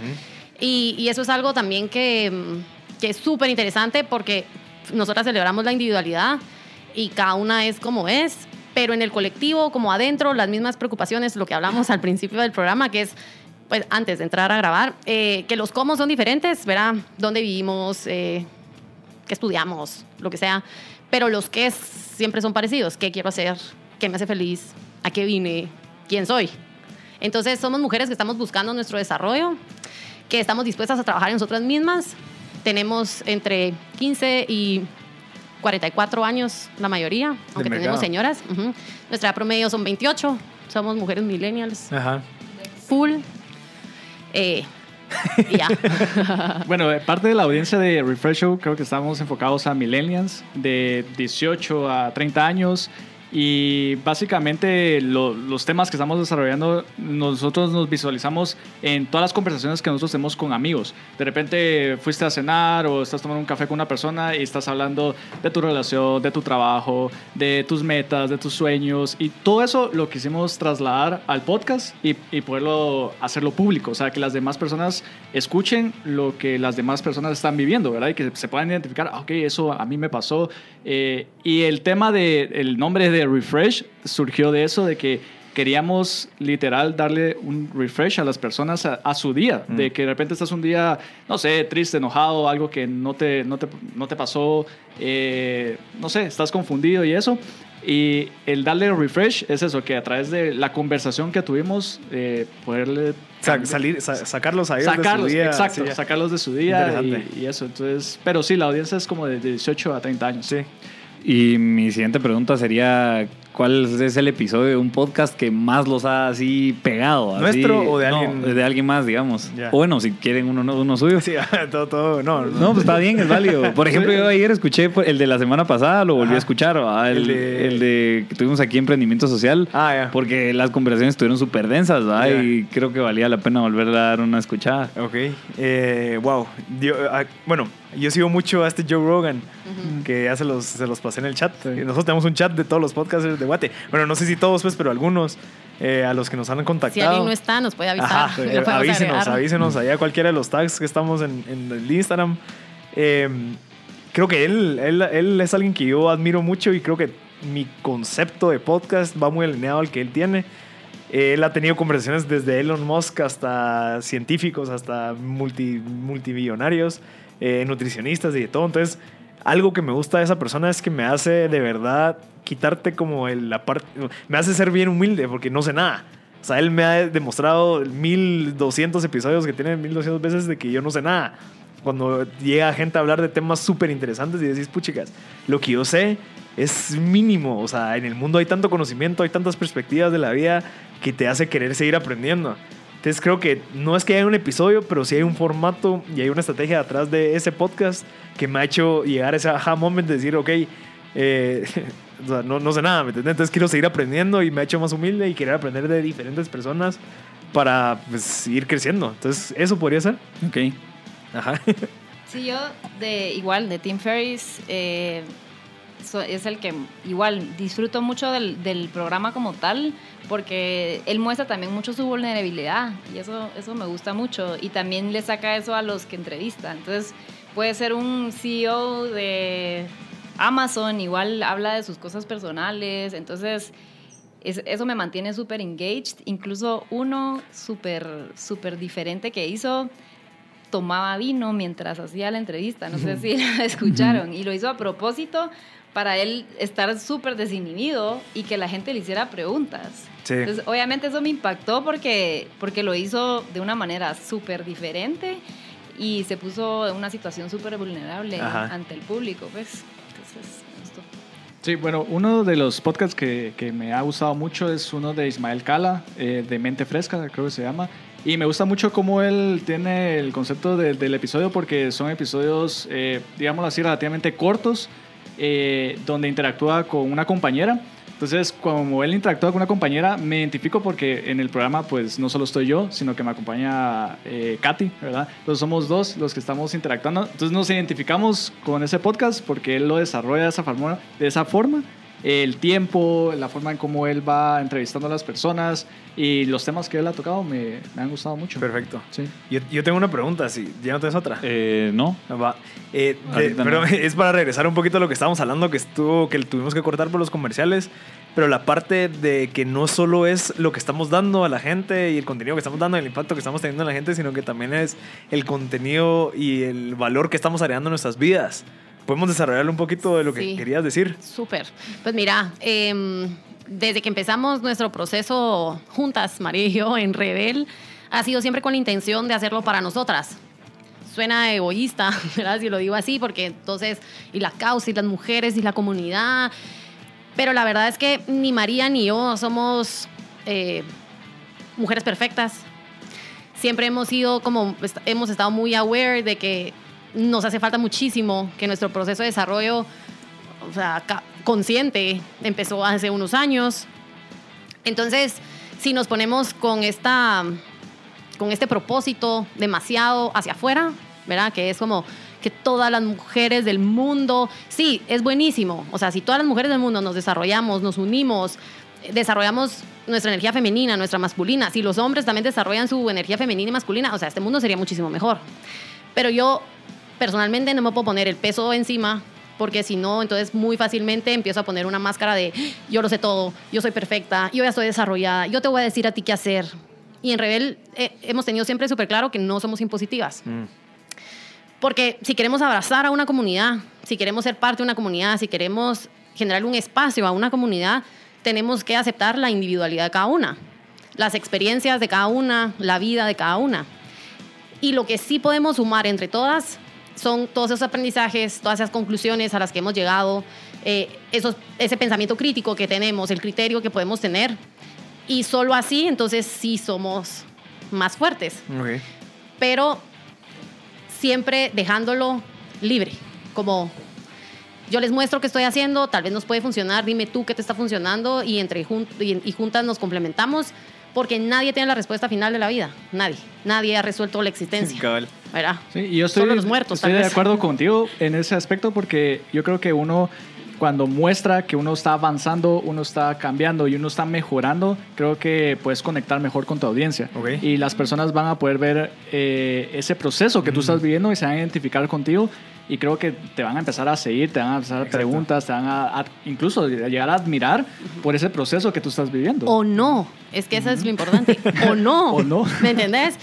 Speaker 5: y, y, eso es algo también que, em, que es súper interesante porque nosotras celebramos la individualidad y cada una es como es, pero en el colectivo, como adentro, las mismas preocupaciones, lo que hablamos al principio del programa, que es pues antes de entrar a grabar, eh, que los cómo son diferentes, ¿verdad? ¿Dónde vivimos? Eh, ¿Qué estudiamos? Lo que sea. Pero los qué siempre son parecidos. ¿Qué quiero hacer? ¿Qué me hace feliz? ¿A qué vine? ¿Quién soy? Entonces somos mujeres que estamos buscando nuestro desarrollo, que estamos dispuestas a trabajar en nosotras mismas. Tenemos entre 15 y 44 años la mayoría, aunque tenemos señoras. Nuestra promedio son 28. Somos mujeres millennials. Ajá. Full eh, (laughs) ya. (laughs)
Speaker 3: bueno, parte de la audiencia de Refresh Show creo que estamos enfocados a millennials de 18 a 30 años y básicamente los temas que estamos desarrollando, nosotros nos visualizamos en todas las conversaciones que nosotros tenemos con amigos. De repente fuiste a cenar o estás tomando un café con una persona y estás hablando de tu relación, de tu trabajo, de tus metas, de tus sueños. Y todo eso lo quisimos trasladar al podcast y, y poderlo hacerlo público. O sea, que las demás personas escuchen lo que las demás personas están viviendo, ¿verdad? Y que se puedan identificar, ah, ok, eso a mí me pasó. Eh, y el tema del el nombre de Refresh surgió de eso, de que queríamos literal darle un refresh a las personas a, su día, de mm. que de repente estás un día, no sé, triste, enojado, algo que no te, no te, no te pasó, eh, no sé, estás confundido y eso. Y el darle refresh es eso, que a través de la conversación que tuvimos, eh, poderle...
Speaker 2: salir, sacarlos a
Speaker 3: ellos de su día. Exacto, sacarlos de su día y, y, eso. Entonces, pero sí, la audiencia es como de 18 a 30 años.
Speaker 2: Sí.
Speaker 4: Y mi siguiente pregunta sería, ¿cuál es el episodio de un podcast que más los ha así pegado?
Speaker 2: ¿Nuestro o de alguien?
Speaker 4: de alguien más, digamos. O bueno, si quieren uno, uno suyo.
Speaker 2: Sí, (laughs) todo, todo, no.
Speaker 4: No, pues está bien, es válido. Por ejemplo, yo ayer escuché el de la semana pasada, lo volví a escuchar, el, el, de... que tuvimos aquí Emprendimiento Social.
Speaker 2: Ah, ya.
Speaker 4: Porque las conversaciones estuvieron súper densas, ¿verdad? Y creo que valía la pena volver a dar una escuchada.
Speaker 2: Ok. Eh, wow. Ah, bueno, yo sigo mucho a este Joe Rogan, que ya se los, se los pasé en el chat. Nosotros tenemos un chat de todos los podcasts de Guate. Bueno, no sé si todos, pues, pero algunos. Eh, a los que nos han contactado. Si
Speaker 5: alguien no está, nos puede avisar. (laughs)
Speaker 2: Eh, avísenos, avísenos allá cualquiera de los tags que estamos en, en el Instagram. Em, creo que él, él, él, es alguien que yo admiro mucho y creo que mi concepto de podcast va muy alineado al que él tiene. Él ha tenido conversaciones desde Elon Musk hasta científicos, hasta multi, multimillonarios. Eh, nutricionistas y de todo. Entonces, algo que me gusta de esa persona es que me hace de verdad quitarte como el, la parte, me hace ser bien humilde porque no sé nada. O sea, él me ha demostrado 1200 episodios que tiene 1200 veces de que yo no sé nada. Cuando llega gente a hablar de temas súper interesantes y decís, puchicas, lo que yo sé es mínimo. O sea, en el mundo hay tanto conocimiento, hay tantas perspectivas de la vida que te hace querer seguir aprendiendo. Entonces creo que no es que haya un episodio, pero sí hay un formato y hay una estrategia detrás de ese podcast que me ha hecho llegar a ese aha moment de decir, ok, eh, (laughs) no, no, sé nada, ¿me entiendes? Entonces quiero seguir aprendiendo y me ha hecho más humilde y querer aprender de diferentes personas para pues, ir creciendo. Entonces eso podría ser.
Speaker 4: Ok.
Speaker 2: Ajá. (laughs)
Speaker 6: Sí, yo de igual, de Tim Ferriss, eh, es el que igual disfruto mucho del, del, programa como tal, porque él muestra también mucho su vulnerabilidad y eso, eso me gusta mucho. Y también le saca eso a los que entrevista. Entonces, puede ser un CEO de Amazon, igual habla de sus cosas personales. Entonces, eso me mantiene súper engaged. Incluso uno súper, súper diferente que hizo tomaba vino mientras hacía la entrevista, no sé si la (laughs) escucharon, y lo hizo a propósito para él estar súper desinhibido y que la gente le hiciera preguntas. Entonces, obviamente eso me impactó porque, porque lo hizo de una manera súper diferente y se puso en una situación súper vulnerable ante el público, pues. Entonces,
Speaker 3: Sí, bueno, uno de los podcasts que, que me ha gustado mucho es uno de Ismael Cala, eh, de Mente Fresca, creo que se llama. Y me gusta mucho cómo él tiene el concepto del episodio porque son episodios, eh, digámoslo así, relativamente cortos, eh, donde interactúa con una compañera entonces, como él interactúa con una compañera, me identifico porque en el programa, pues no solo estoy yo, sino que me acompaña eh, Katy, ¿verdad? Entonces, somos dos los que estamos interactuando. Entonces, nos identificamos con ese podcast porque él lo desarrolla de esa forma. De esa forma el tiempo, la forma en cómo él va entrevistando a las personas y los temas que él ha tocado me, me han gustado mucho.
Speaker 2: Perfecto. Sí. Yo, yo, tengo una pregunta, si ¿ya no tienes otra?
Speaker 4: Eh, no.
Speaker 2: Va. Eh, pero (laughs) es para regresar un poquito a lo que estábamos hablando, que estuvo, que tuvimos que cortar por los comerciales, pero la parte de que no solo es lo que estamos dando a la gente y el contenido que estamos dando, el impacto que estamos teniendo en la gente, sino que también es el contenido y el valor que estamos agregando en nuestras vidas. ¿Podemos desarrollar un poquito de lo que querías decir?
Speaker 5: Súper. Pues mira, em, desde que empezamos nuestro proceso juntas, María y yo, en Rebel, ha sido siempre con la intención de hacerlo para nosotras. Suena egoísta, (laughs) ¿verdad? Si lo digo así, porque entonces, y la causa, y las mujeres, y la comunidad. Pero la verdad es que ni María ni yo somos eh, mujeres perfectas. Siempre hemos sido como, hemos estado muy aware de que nos hace falta muchísimo que nuestro proceso de desarrollo, o sea, consciente, empezó hace unos años. Entonces, si nos ponemos con, esta, con este propósito demasiado hacia afuera, ¿verdad? Que es como que todas las mujeres del mundo, sí, es buenísimo. O sea, si todas las mujeres del mundo nos desarrollamos, nos unimos, desarrollamos nuestra energía femenina, nuestra masculina, si los hombres también desarrollan su energía femenina y masculina, o sea, este mundo sería muchísimo mejor. Pero yo personalmente no me puedo poner el peso encima porque si no, entonces muy fácilmente empiezo a poner una máscara de yo lo sé todo, yo soy perfecta, yo ya estoy desarrollada, yo te voy a decir a ti qué hacer. Y en Rebel eh, hemos tenido siempre súper claro que no somos impositivas. Mm. Porque si queremos abrazar a una comunidad, si queremos ser parte de una comunidad, si queremos generar un espacio a una comunidad, tenemos que aceptar la individualidad de cada una, las experiencias de cada una, la vida de cada una. Y lo que sí podemos sumar entre todas son todos esos aprendizajes, todas esas conclusiones a las que hemos llegado, eh, esos, ese pensamiento crítico que tenemos, el criterio que podemos tener. Y solo así, entonces sí somos más fuertes. Pero siempre dejándolo libre, como yo les muestro qué estoy haciendo, tal vez nos puede funcionar, dime tú qué te está funcionando y entre y juntas nos complementamos porque nadie tiene la respuesta final de la vida. Nadie. Nadie ha resuelto la existencia. Cabal. ¿Verdad?
Speaker 3: Sí, y yo estoy,
Speaker 5: Solo los muertos,
Speaker 3: estoy de acuerdo contigo en ese aspecto porque yo creo que uno cuando muestra que uno está avanzando, uno está cambiando y uno está mejorando, creo que puedes conectar mejor con tu audiencia. Y las personas van a poder ver eh, ese proceso que tú estás viviendo y se van a identificar contigo y creo que te van a empezar a seguir, te van a empezar preguntas, te van a, incluso llegar a admirar por ese proceso que tú estás viviendo.
Speaker 5: O no, es que eso es lo importante. o no. (laughs)
Speaker 3: o no.
Speaker 5: ¿Me entendés?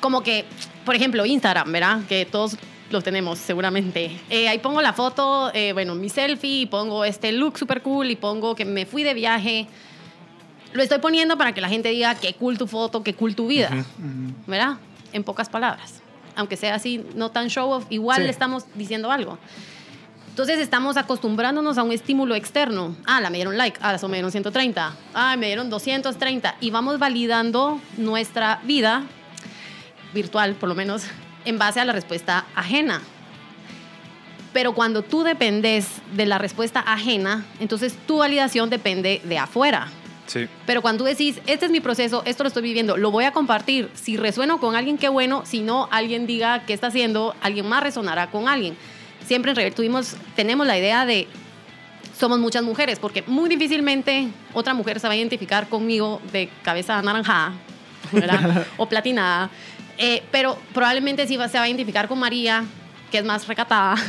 Speaker 5: Como que, por ejemplo, Instagram, ¿verdad? Que todos lo tenemos seguramente. Eh, ahí pongo la foto, eh, bueno, mi selfie, y pongo este look super cool y pongo que me fui de viaje. Lo estoy poniendo para que la gente diga qué cool tu foto, qué cool tu vida, ¿verdad? En pocas palabras aunque sea así, no tan show off, igual le estamos diciendo algo. Entonces estamos acostumbrándonos a un estímulo externo. Ah, la me dieron like, ah, eso me dieron 130, ah, me dieron 230 y vamos validando nuestra vida virtual, por lo menos, en base a la respuesta ajena. Pero cuando tú dependes de la respuesta ajena, entonces tu validación depende de afuera. Pero cuando tú decís, este es mi proceso, esto lo estoy viviendo, lo voy a compartir. Si resueno con alguien, qué bueno. Si no, alguien diga qué está haciendo, alguien más resonará con alguien. Siempre en Rebel tuvimos, tenemos la idea de somos muchas mujeres, porque muy difícilmente otra mujer se va a identificar conmigo de cabeza anaranjada (laughs) o platinada. Eh, pero probablemente sí se va a identificar con María, que es más recatada. (laughs)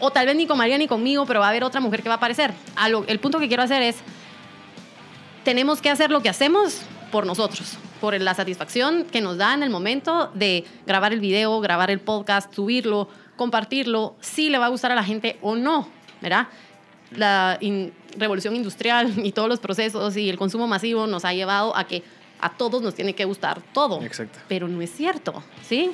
Speaker 5: O tal vez ni con María ni conmigo, pero va a haber otra mujer que va a aparecer. el punto que quiero hacer es tenemos que hacer lo que hacemos por nosotros, por la satisfacción que nos da en el momento de grabar el video, grabar el podcast, subirlo, compartirlo, si le va a gustar a la gente o no, ¿verdad? La revolución industrial (laughs) y todos los procesos y el consumo masivo nos ha llevado a que a todos nos tiene que gustar todo.
Speaker 2: Exacto.
Speaker 5: Pero no es cierto, ¿sí?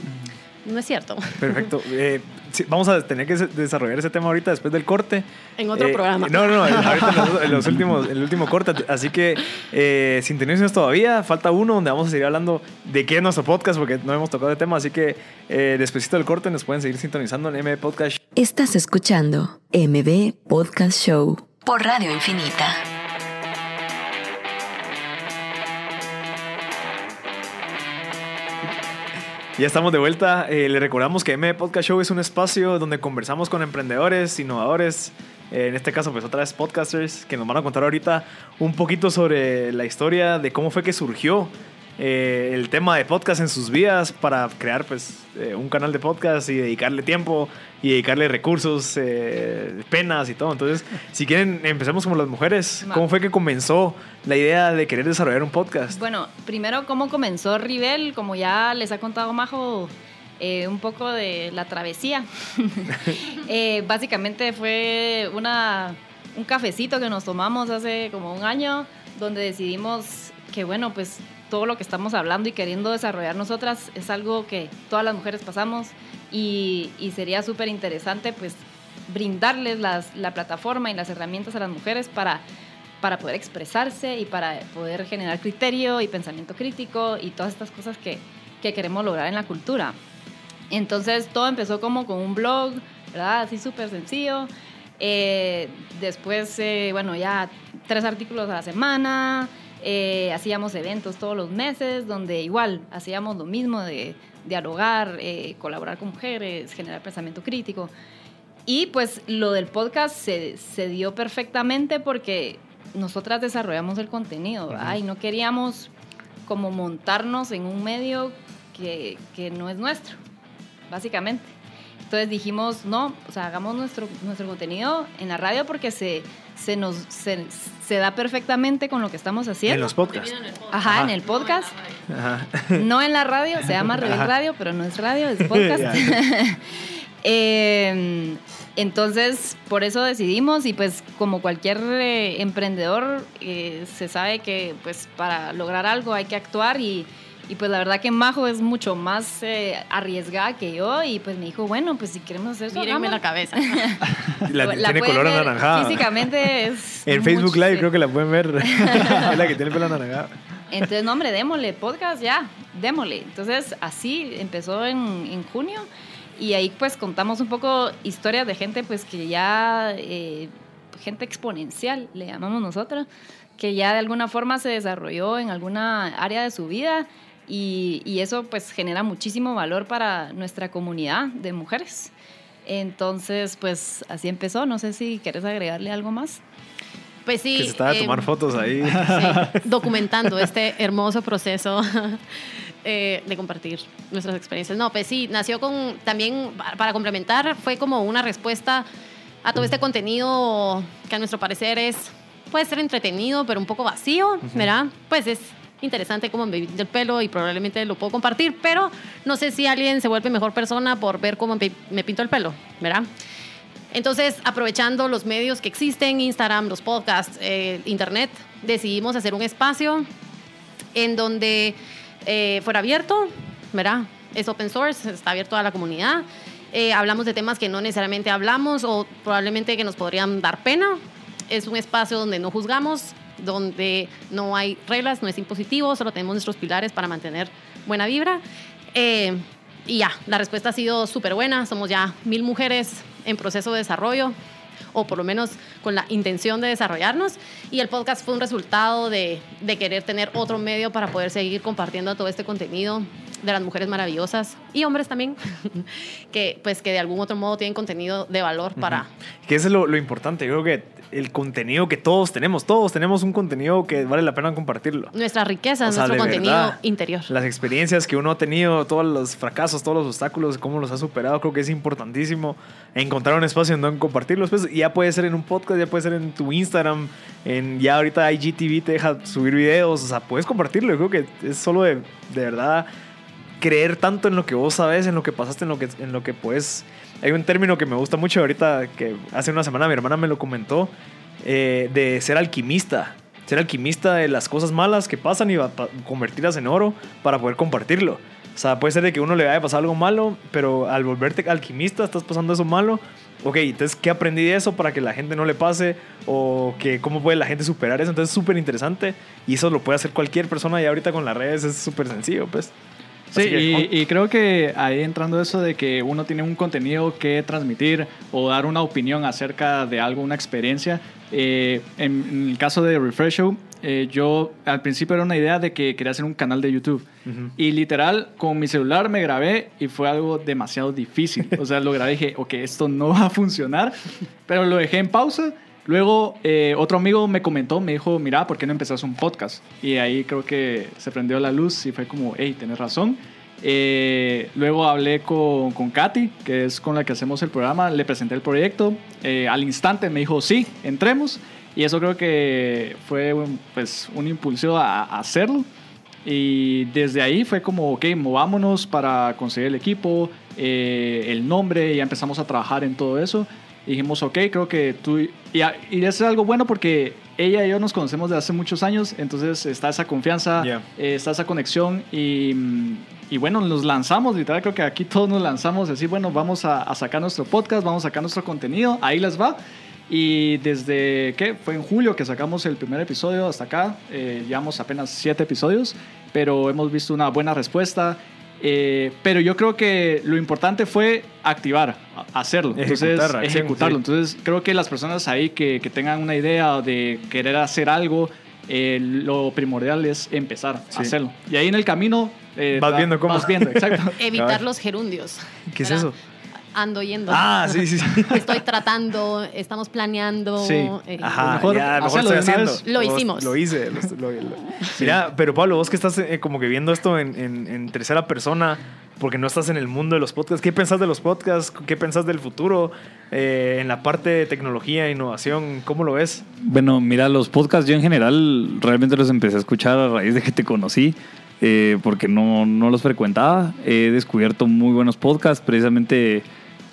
Speaker 5: no es cierto.
Speaker 2: Perfecto. (laughs) Eh, vamos a tener que desarrollar ese tema ahorita después del corte.
Speaker 5: En otro
Speaker 2: eh,
Speaker 5: programa.
Speaker 2: No, no, (laughs) ahorita en los, últimos, el último corte. Así que eh, sintonícenos todavía. Falta uno donde vamos a seguir hablando de qué es nuestro podcast porque no hemos tocado el tema. Así que eh, después del corte nos pueden seguir sintonizando en MB Podcast.
Speaker 1: Estás escuchando MB Podcast Show por Radio Infinita.
Speaker 2: Ya estamos de vuelta. Eh, le recordamos que M Podcast Show es un espacio donde conversamos con emprendedores, innovadores, eh, en este caso pues otra vez podcasters, que nos van a contar ahorita un poquito sobre la historia de cómo fue que surgió eh, el tema de podcast en sus vidas para crear pues eh, un canal de podcast y dedicarle tiempo y dedicarle recursos, eh, penas y todo. Entonces, si quieren, empecemos como las mujeres. ¿Cómo fue que comenzó la idea de querer desarrollar un podcast?
Speaker 6: Bueno, primero, ¿cómo comenzó Rivel? Como ya les ha contado Majo, un poco de la travesía. (laughs) (laughs) básicamente fue una, un cafecito que nos tomamos hace como un año, donde decidimos que, bueno, pues todo lo que estamos hablando y queriendo desarrollar nosotras es algo que todas las mujeres pasamos y, sería súper interesante pues brindarles la plataforma y las herramientas a las mujeres para, para poder expresarse y para poder generar criterio y pensamiento crítico y todas estas cosas que, que queremos lograr en la cultura. Entonces todo empezó como con un blog, ¿verdad? Así súper sencillo. Eh, después, eh, bueno, ya tres artículos a la semana, eh, hacíamos eventos todos los meses donde igual hacíamos lo mismo de dialogar, eh, colaborar con mujeres, generar pensamiento crítico. Y pues lo del podcast se, se dio perfectamente porque nosotras desarrollamos el contenido y no queríamos como montarnos en un medio que, que no es nuestro, básicamente. Entonces dijimos, no, o sea, hagamos nuestro, nuestro contenido en la radio porque se, se nos se, da perfectamente con lo que estamos haciendo.
Speaker 2: En los podcasts.
Speaker 6: Ajá, en el podcast. Ajá. No en la radio, se llama Rebel Radio, pero no es radio, es podcast. (laughs) (laughs) Em, entonces, por eso decidimos y pues como cualquier eh, emprendedor, eh, se sabe que pues para lograr algo hay que actuar y y pues la verdad que Majo es mucho más eh, arriesgada que yo y pues me dijo, bueno, pues si queremos hacer eso,
Speaker 5: Mírenme la cabeza. (laughs)
Speaker 2: la, tiene color anaranjada.
Speaker 6: Físicamente es... (laughs)
Speaker 2: En Facebook Live creo que la pueden ver. (laughs) es la que tiene pelo anaranjada.
Speaker 6: Entonces, no, hombre, démosle podcast ya, démosle. Entonces, así empezó en, en junio y ahí pues contamos un poco historias de gente pues que ya, eh, gente exponencial, le llamamos nosotros, que ya de alguna forma se desarrolló en alguna área de su vida y, eso pues genera muchísimo valor para nuestra comunidad de mujeres. Entonces, pues así empezó. No sé si quieres agregarle algo más.
Speaker 5: Pues sí.
Speaker 2: Que se estaba tomar em, fotos ahí. (laughs) (laughs)
Speaker 5: documentando este hermoso proceso (laughs) eh, de compartir nuestras experiencias. No, pues sí, nació con, también para complementar, fue como una respuesta a todo este contenido que a nuestro parecer es, puede ser entretenido, pero un poco vacío, ¿verdad? Pues es interesante cómo me pinto el pelo y probablemente lo puedo compartir, pero no sé si alguien se vuelve mejor persona por ver cómo me pinto el pelo, ¿verdad? Entonces, aprovechando los medios que existen, Instagram, los podcasts, eh, Internet, decidimos hacer un espacio en donde eh, fuera abierto, ¿verdad? Es open source, está abierto a la comunidad. Eh, hablamos de temas que no necesariamente hablamos o probablemente que nos podrían dar pena. Es un espacio donde no juzgamos, donde no hay reglas, no es impositivo, solo tenemos nuestros pilares para mantener buena vibra. Eh, y ya, la respuesta ha sido súper buena. Somos ya mil mujeres en proceso de desarrollo, o por lo menos con la intención de desarrollarnos. Y el podcast fue un resultado de, de querer tener otro medio para poder seguir compartiendo todo este contenido de las mujeres maravillosas y hombres también, (laughs) que pues que de algún otro modo tienen contenido de valor para...
Speaker 2: Que es lo, lo importante, yo creo que el contenido que todos tenemos. Todos tenemos un contenido que vale la pena compartirlo.
Speaker 5: Nuestra riqueza, nuestro contenido interior.
Speaker 2: Las experiencias que uno ha tenido, todos los fracasos, todos los obstáculos, cómo los ha superado, creo que es importantísimo encontrar un espacio en donde compartirlos. Pues ya puede ser en un podcast, ya puede ser en tu Instagram, en ya ahorita IGTV te deja subir videos, o sea, puedes compartirlo. Yo creo que es solo de, de verdad creer tanto en lo que vos sabes, en lo que pasaste, en lo que, en lo que puedes hay un término que me gusta mucho ahorita, que hace una semana mi hermana me lo comentó, eh, de ser alquimista. Ser alquimista de las cosas malas que pasan y convertirlas en oro para poder compartirlo. O sea, puede ser de que uno le vaya a pasar algo malo, pero al volverte alquimista estás pasando eso malo. Ok, entonces, ¿qué aprendí de eso para que la gente no le pase? O que cómo puede la gente superar eso. Entonces, es súper interesante. Y eso lo puede hacer cualquier persona. Y ahorita con las redes es súper sencillo, pues.
Speaker 3: Sí, y, y, creo que ahí entrando eso de que uno tiene un contenido que transmitir o dar una opinión acerca de algo, una experiencia. Eh, en, el caso de Refresh Show, eh, yo al principio era una idea de que quería hacer un canal de YouTube. Y literal, con mi celular me grabé y fue algo demasiado difícil. O sea, lo grabé y dije, ok, esto no va a funcionar, pero lo dejé en pausa. Luego, eh, otro amigo me comentó, me dijo, mira, ¿por qué no empezás un podcast? Y ahí creo que se prendió la luz y fue como, hey, tienes razón. Eh, luego hablé con, con Katy, que es con la que hacemos el programa, le presenté el proyecto. al instante me dijo, sí, entremos. Y eso creo que fue un, pues, un impulso a, hacerlo. Y desde ahí fue como, ok, movámonos para conseguir el equipo, eh, el nombre, ya empezamos a trabajar en todo eso. Dijimos, ok, creo que tú... Y, y, eso es algo bueno porque ella y yo nos conocemos desde hace muchos años, entonces está esa confianza, eh, está esa conexión y, y, bueno, nos lanzamos, literal, creo que aquí todos nos lanzamos, así, bueno, vamos a, a sacar nuestro podcast, vamos a sacar nuestro contenido, ahí les va. Y desde que fue en julio que sacamos el primer episodio hasta acá, eh, llevamos apenas siete episodios, pero hemos visto una buena respuesta. Eh, pero yo creo que lo importante fue activar, hacerlo, entonces ejecutarlo. Entonces creo que las personas ahí que, que, tengan una idea de querer hacer algo, eh, lo primordial es empezar a hacerlo. Y ahí en el camino
Speaker 2: vas viendo cómo.
Speaker 3: Vas viendo, exacto. (laughs)
Speaker 5: Evitar los gerundios.
Speaker 2: ¿Qué es eso?
Speaker 5: Ando yendo.
Speaker 2: Ah, sí, sí, sí. (laughs)
Speaker 5: Estoy tratando, estamos planeando.
Speaker 2: Sí. Eh, Ajá, mejor, ya, mejor estoy haciendo.
Speaker 5: Lo hicimos.
Speaker 2: Lo, hice. (laughs) Mira, pero Pablo, vos que estás eh, como que viendo esto en, en, tercera persona, porque no estás en el mundo de los podcasts, ¿qué pensás de los podcasts? ¿Qué pensás del futuro? Eh, en la parte de tecnología, innovación, ¿cómo lo ves?
Speaker 4: Bueno, mira, los podcasts yo en general realmente los empecé a escuchar a raíz de que te conocí. porque no, no los frecuentaba. He descubierto muy buenos podcasts, precisamente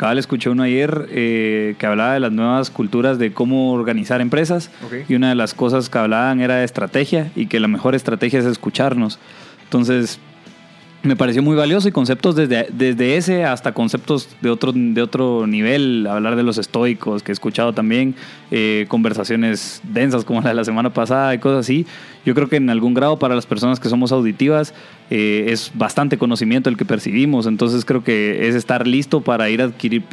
Speaker 4: Cabal escuché uno ayer eh, que hablaba de las nuevas culturas de cómo organizar empresas y una de las cosas que hablaban era de estrategia y que la mejor estrategia es escucharnos. Entonces, me pareció muy valioso y conceptos desde, desde ese hasta conceptos de otro, de otro nivel, hablar de los estoicos, que he escuchado también, eh, conversaciones densas como la de la semana pasada y cosas así. Yo creo que en algún grado para las personas que somos auditivas eh, es bastante conocimiento el que percibimos, entonces creo que es estar listo para ir adquirir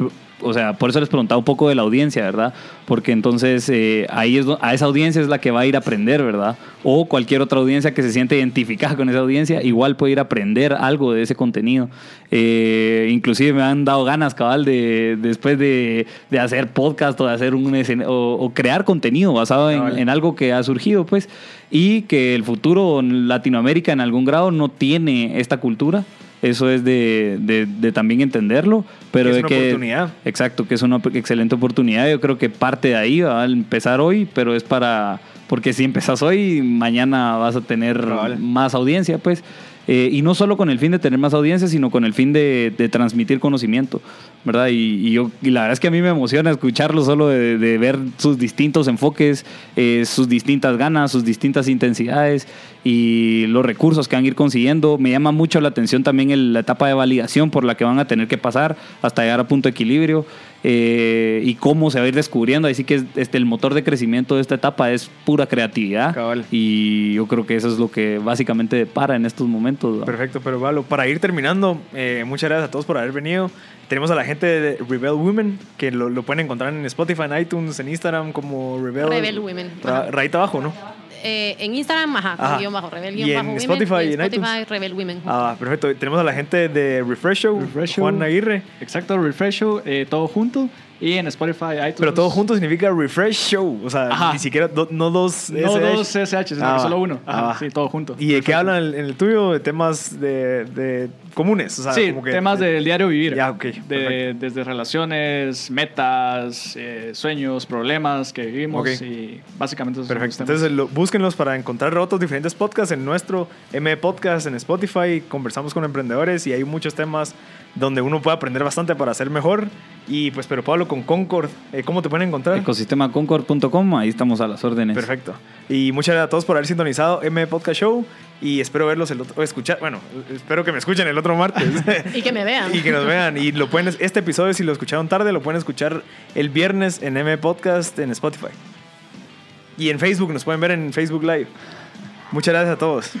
Speaker 4: o sea, por eso les preguntaba un poco de la audiencia, ¿verdad? Porque entonces eh, ahí es a esa audiencia es la que va a ir a aprender, ¿verdad? O cualquier otra audiencia que se siente identificada con esa audiencia, igual puede ir a aprender algo de ese contenido. Eh, inclusive me han dado ganas, cabal, de después de, de hacer podcast o de hacer un o, o crear contenido basado en, en, algo que ha surgido, pues, y que el futuro en Latinoamérica en algún grado no tiene esta cultura. Eso es de, de, también entenderlo, pero
Speaker 2: es
Speaker 4: una
Speaker 2: oportunidad.
Speaker 4: Exacto, que es una excelente oportunidad. Yo creo que parte de ahí va a empezar hoy, pero es para porque si empezas hoy, mañana vas a tener más audiencia, pues. Eh, y no solo con el fin de tener más audiencia, sino con el fin de, transmitir conocimiento, ¿verdad? Y, yo, y la verdad es que a mí me emociona escucharlo solo de, ver sus distintos enfoques, eh, sus distintas ganas, sus distintas intensidades y los recursos que van a ir consiguiendo. Me llama mucho la atención también la etapa de validación por la que van a tener que pasar hasta llegar a punto de equilibrio. Eh, y cómo se va a ir descubriendo. Así que este, el motor de crecimiento de esta etapa es pura creatividad. Y yo creo que eso es lo que básicamente depara en estos momentos.
Speaker 2: Perfecto, pero Valo, para ir terminando, eh, muchas gracias a todos por haber venido. Tenemos a la gente de Rebel Women, que lo, lo pueden encontrar en Spotify, en iTunes, en Instagram como Rebel,
Speaker 5: Rebel Women.
Speaker 2: Rayita abajo, ¿no?
Speaker 5: Eh, en Instagram, ajá, con guion bajo, Rebel
Speaker 2: guion bajo
Speaker 5: en
Speaker 2: Spotify,
Speaker 5: y
Speaker 2: en
Speaker 5: Spotify, Rebel Women.
Speaker 2: Ah, perfecto. Tenemos a la gente de Refresh Show, Juan Aguirre.
Speaker 3: Exacto, Refresh Show, eh, todo junto. Y en Spotify, iTunes.
Speaker 2: Pero todo junto significa Refresh Show. O sea, ni siquiera, no dos
Speaker 3: No dos SH, sino ah, solo uno. Ajá, ah, sí, todo junto.
Speaker 2: ¿Y de qué hablan en el, tuyo? De temas de, de comunes. O sea,
Speaker 3: sí,
Speaker 2: como que,
Speaker 3: temas del diario vivir.
Speaker 2: Ya, ok.
Speaker 3: De, desde relaciones, metas, eh, sueños, problemas que vivimos. Y básicamente eso
Speaker 2: Perfecto. Entonces, lo, búsquenlos para encontrar otros diferentes podcasts en nuestro M Podcast en Spotify. Conversamos con emprendedores y hay muchos temas donde uno puede aprender bastante para ser mejor. Y pues, pero Pablo, con Concord. Eh, ¿Cómo te pueden encontrar?
Speaker 4: Ecosistemaconcord.com, ahí estamos a las órdenes.
Speaker 2: Perfecto. Y muchas gracias a todos por haber sintonizado M Podcast Show y espero verlos el otro, o escuchar, bueno, espero que me escuchen el otro martes. (laughs)
Speaker 5: y que me vean. (laughs)
Speaker 2: y que nos vean. Y lo pueden, este episodio, si lo escucharon tarde, lo pueden escuchar el viernes en M Podcast en Spotify. Y en Facebook, nos pueden ver en Facebook Live. Muchas gracias a todos.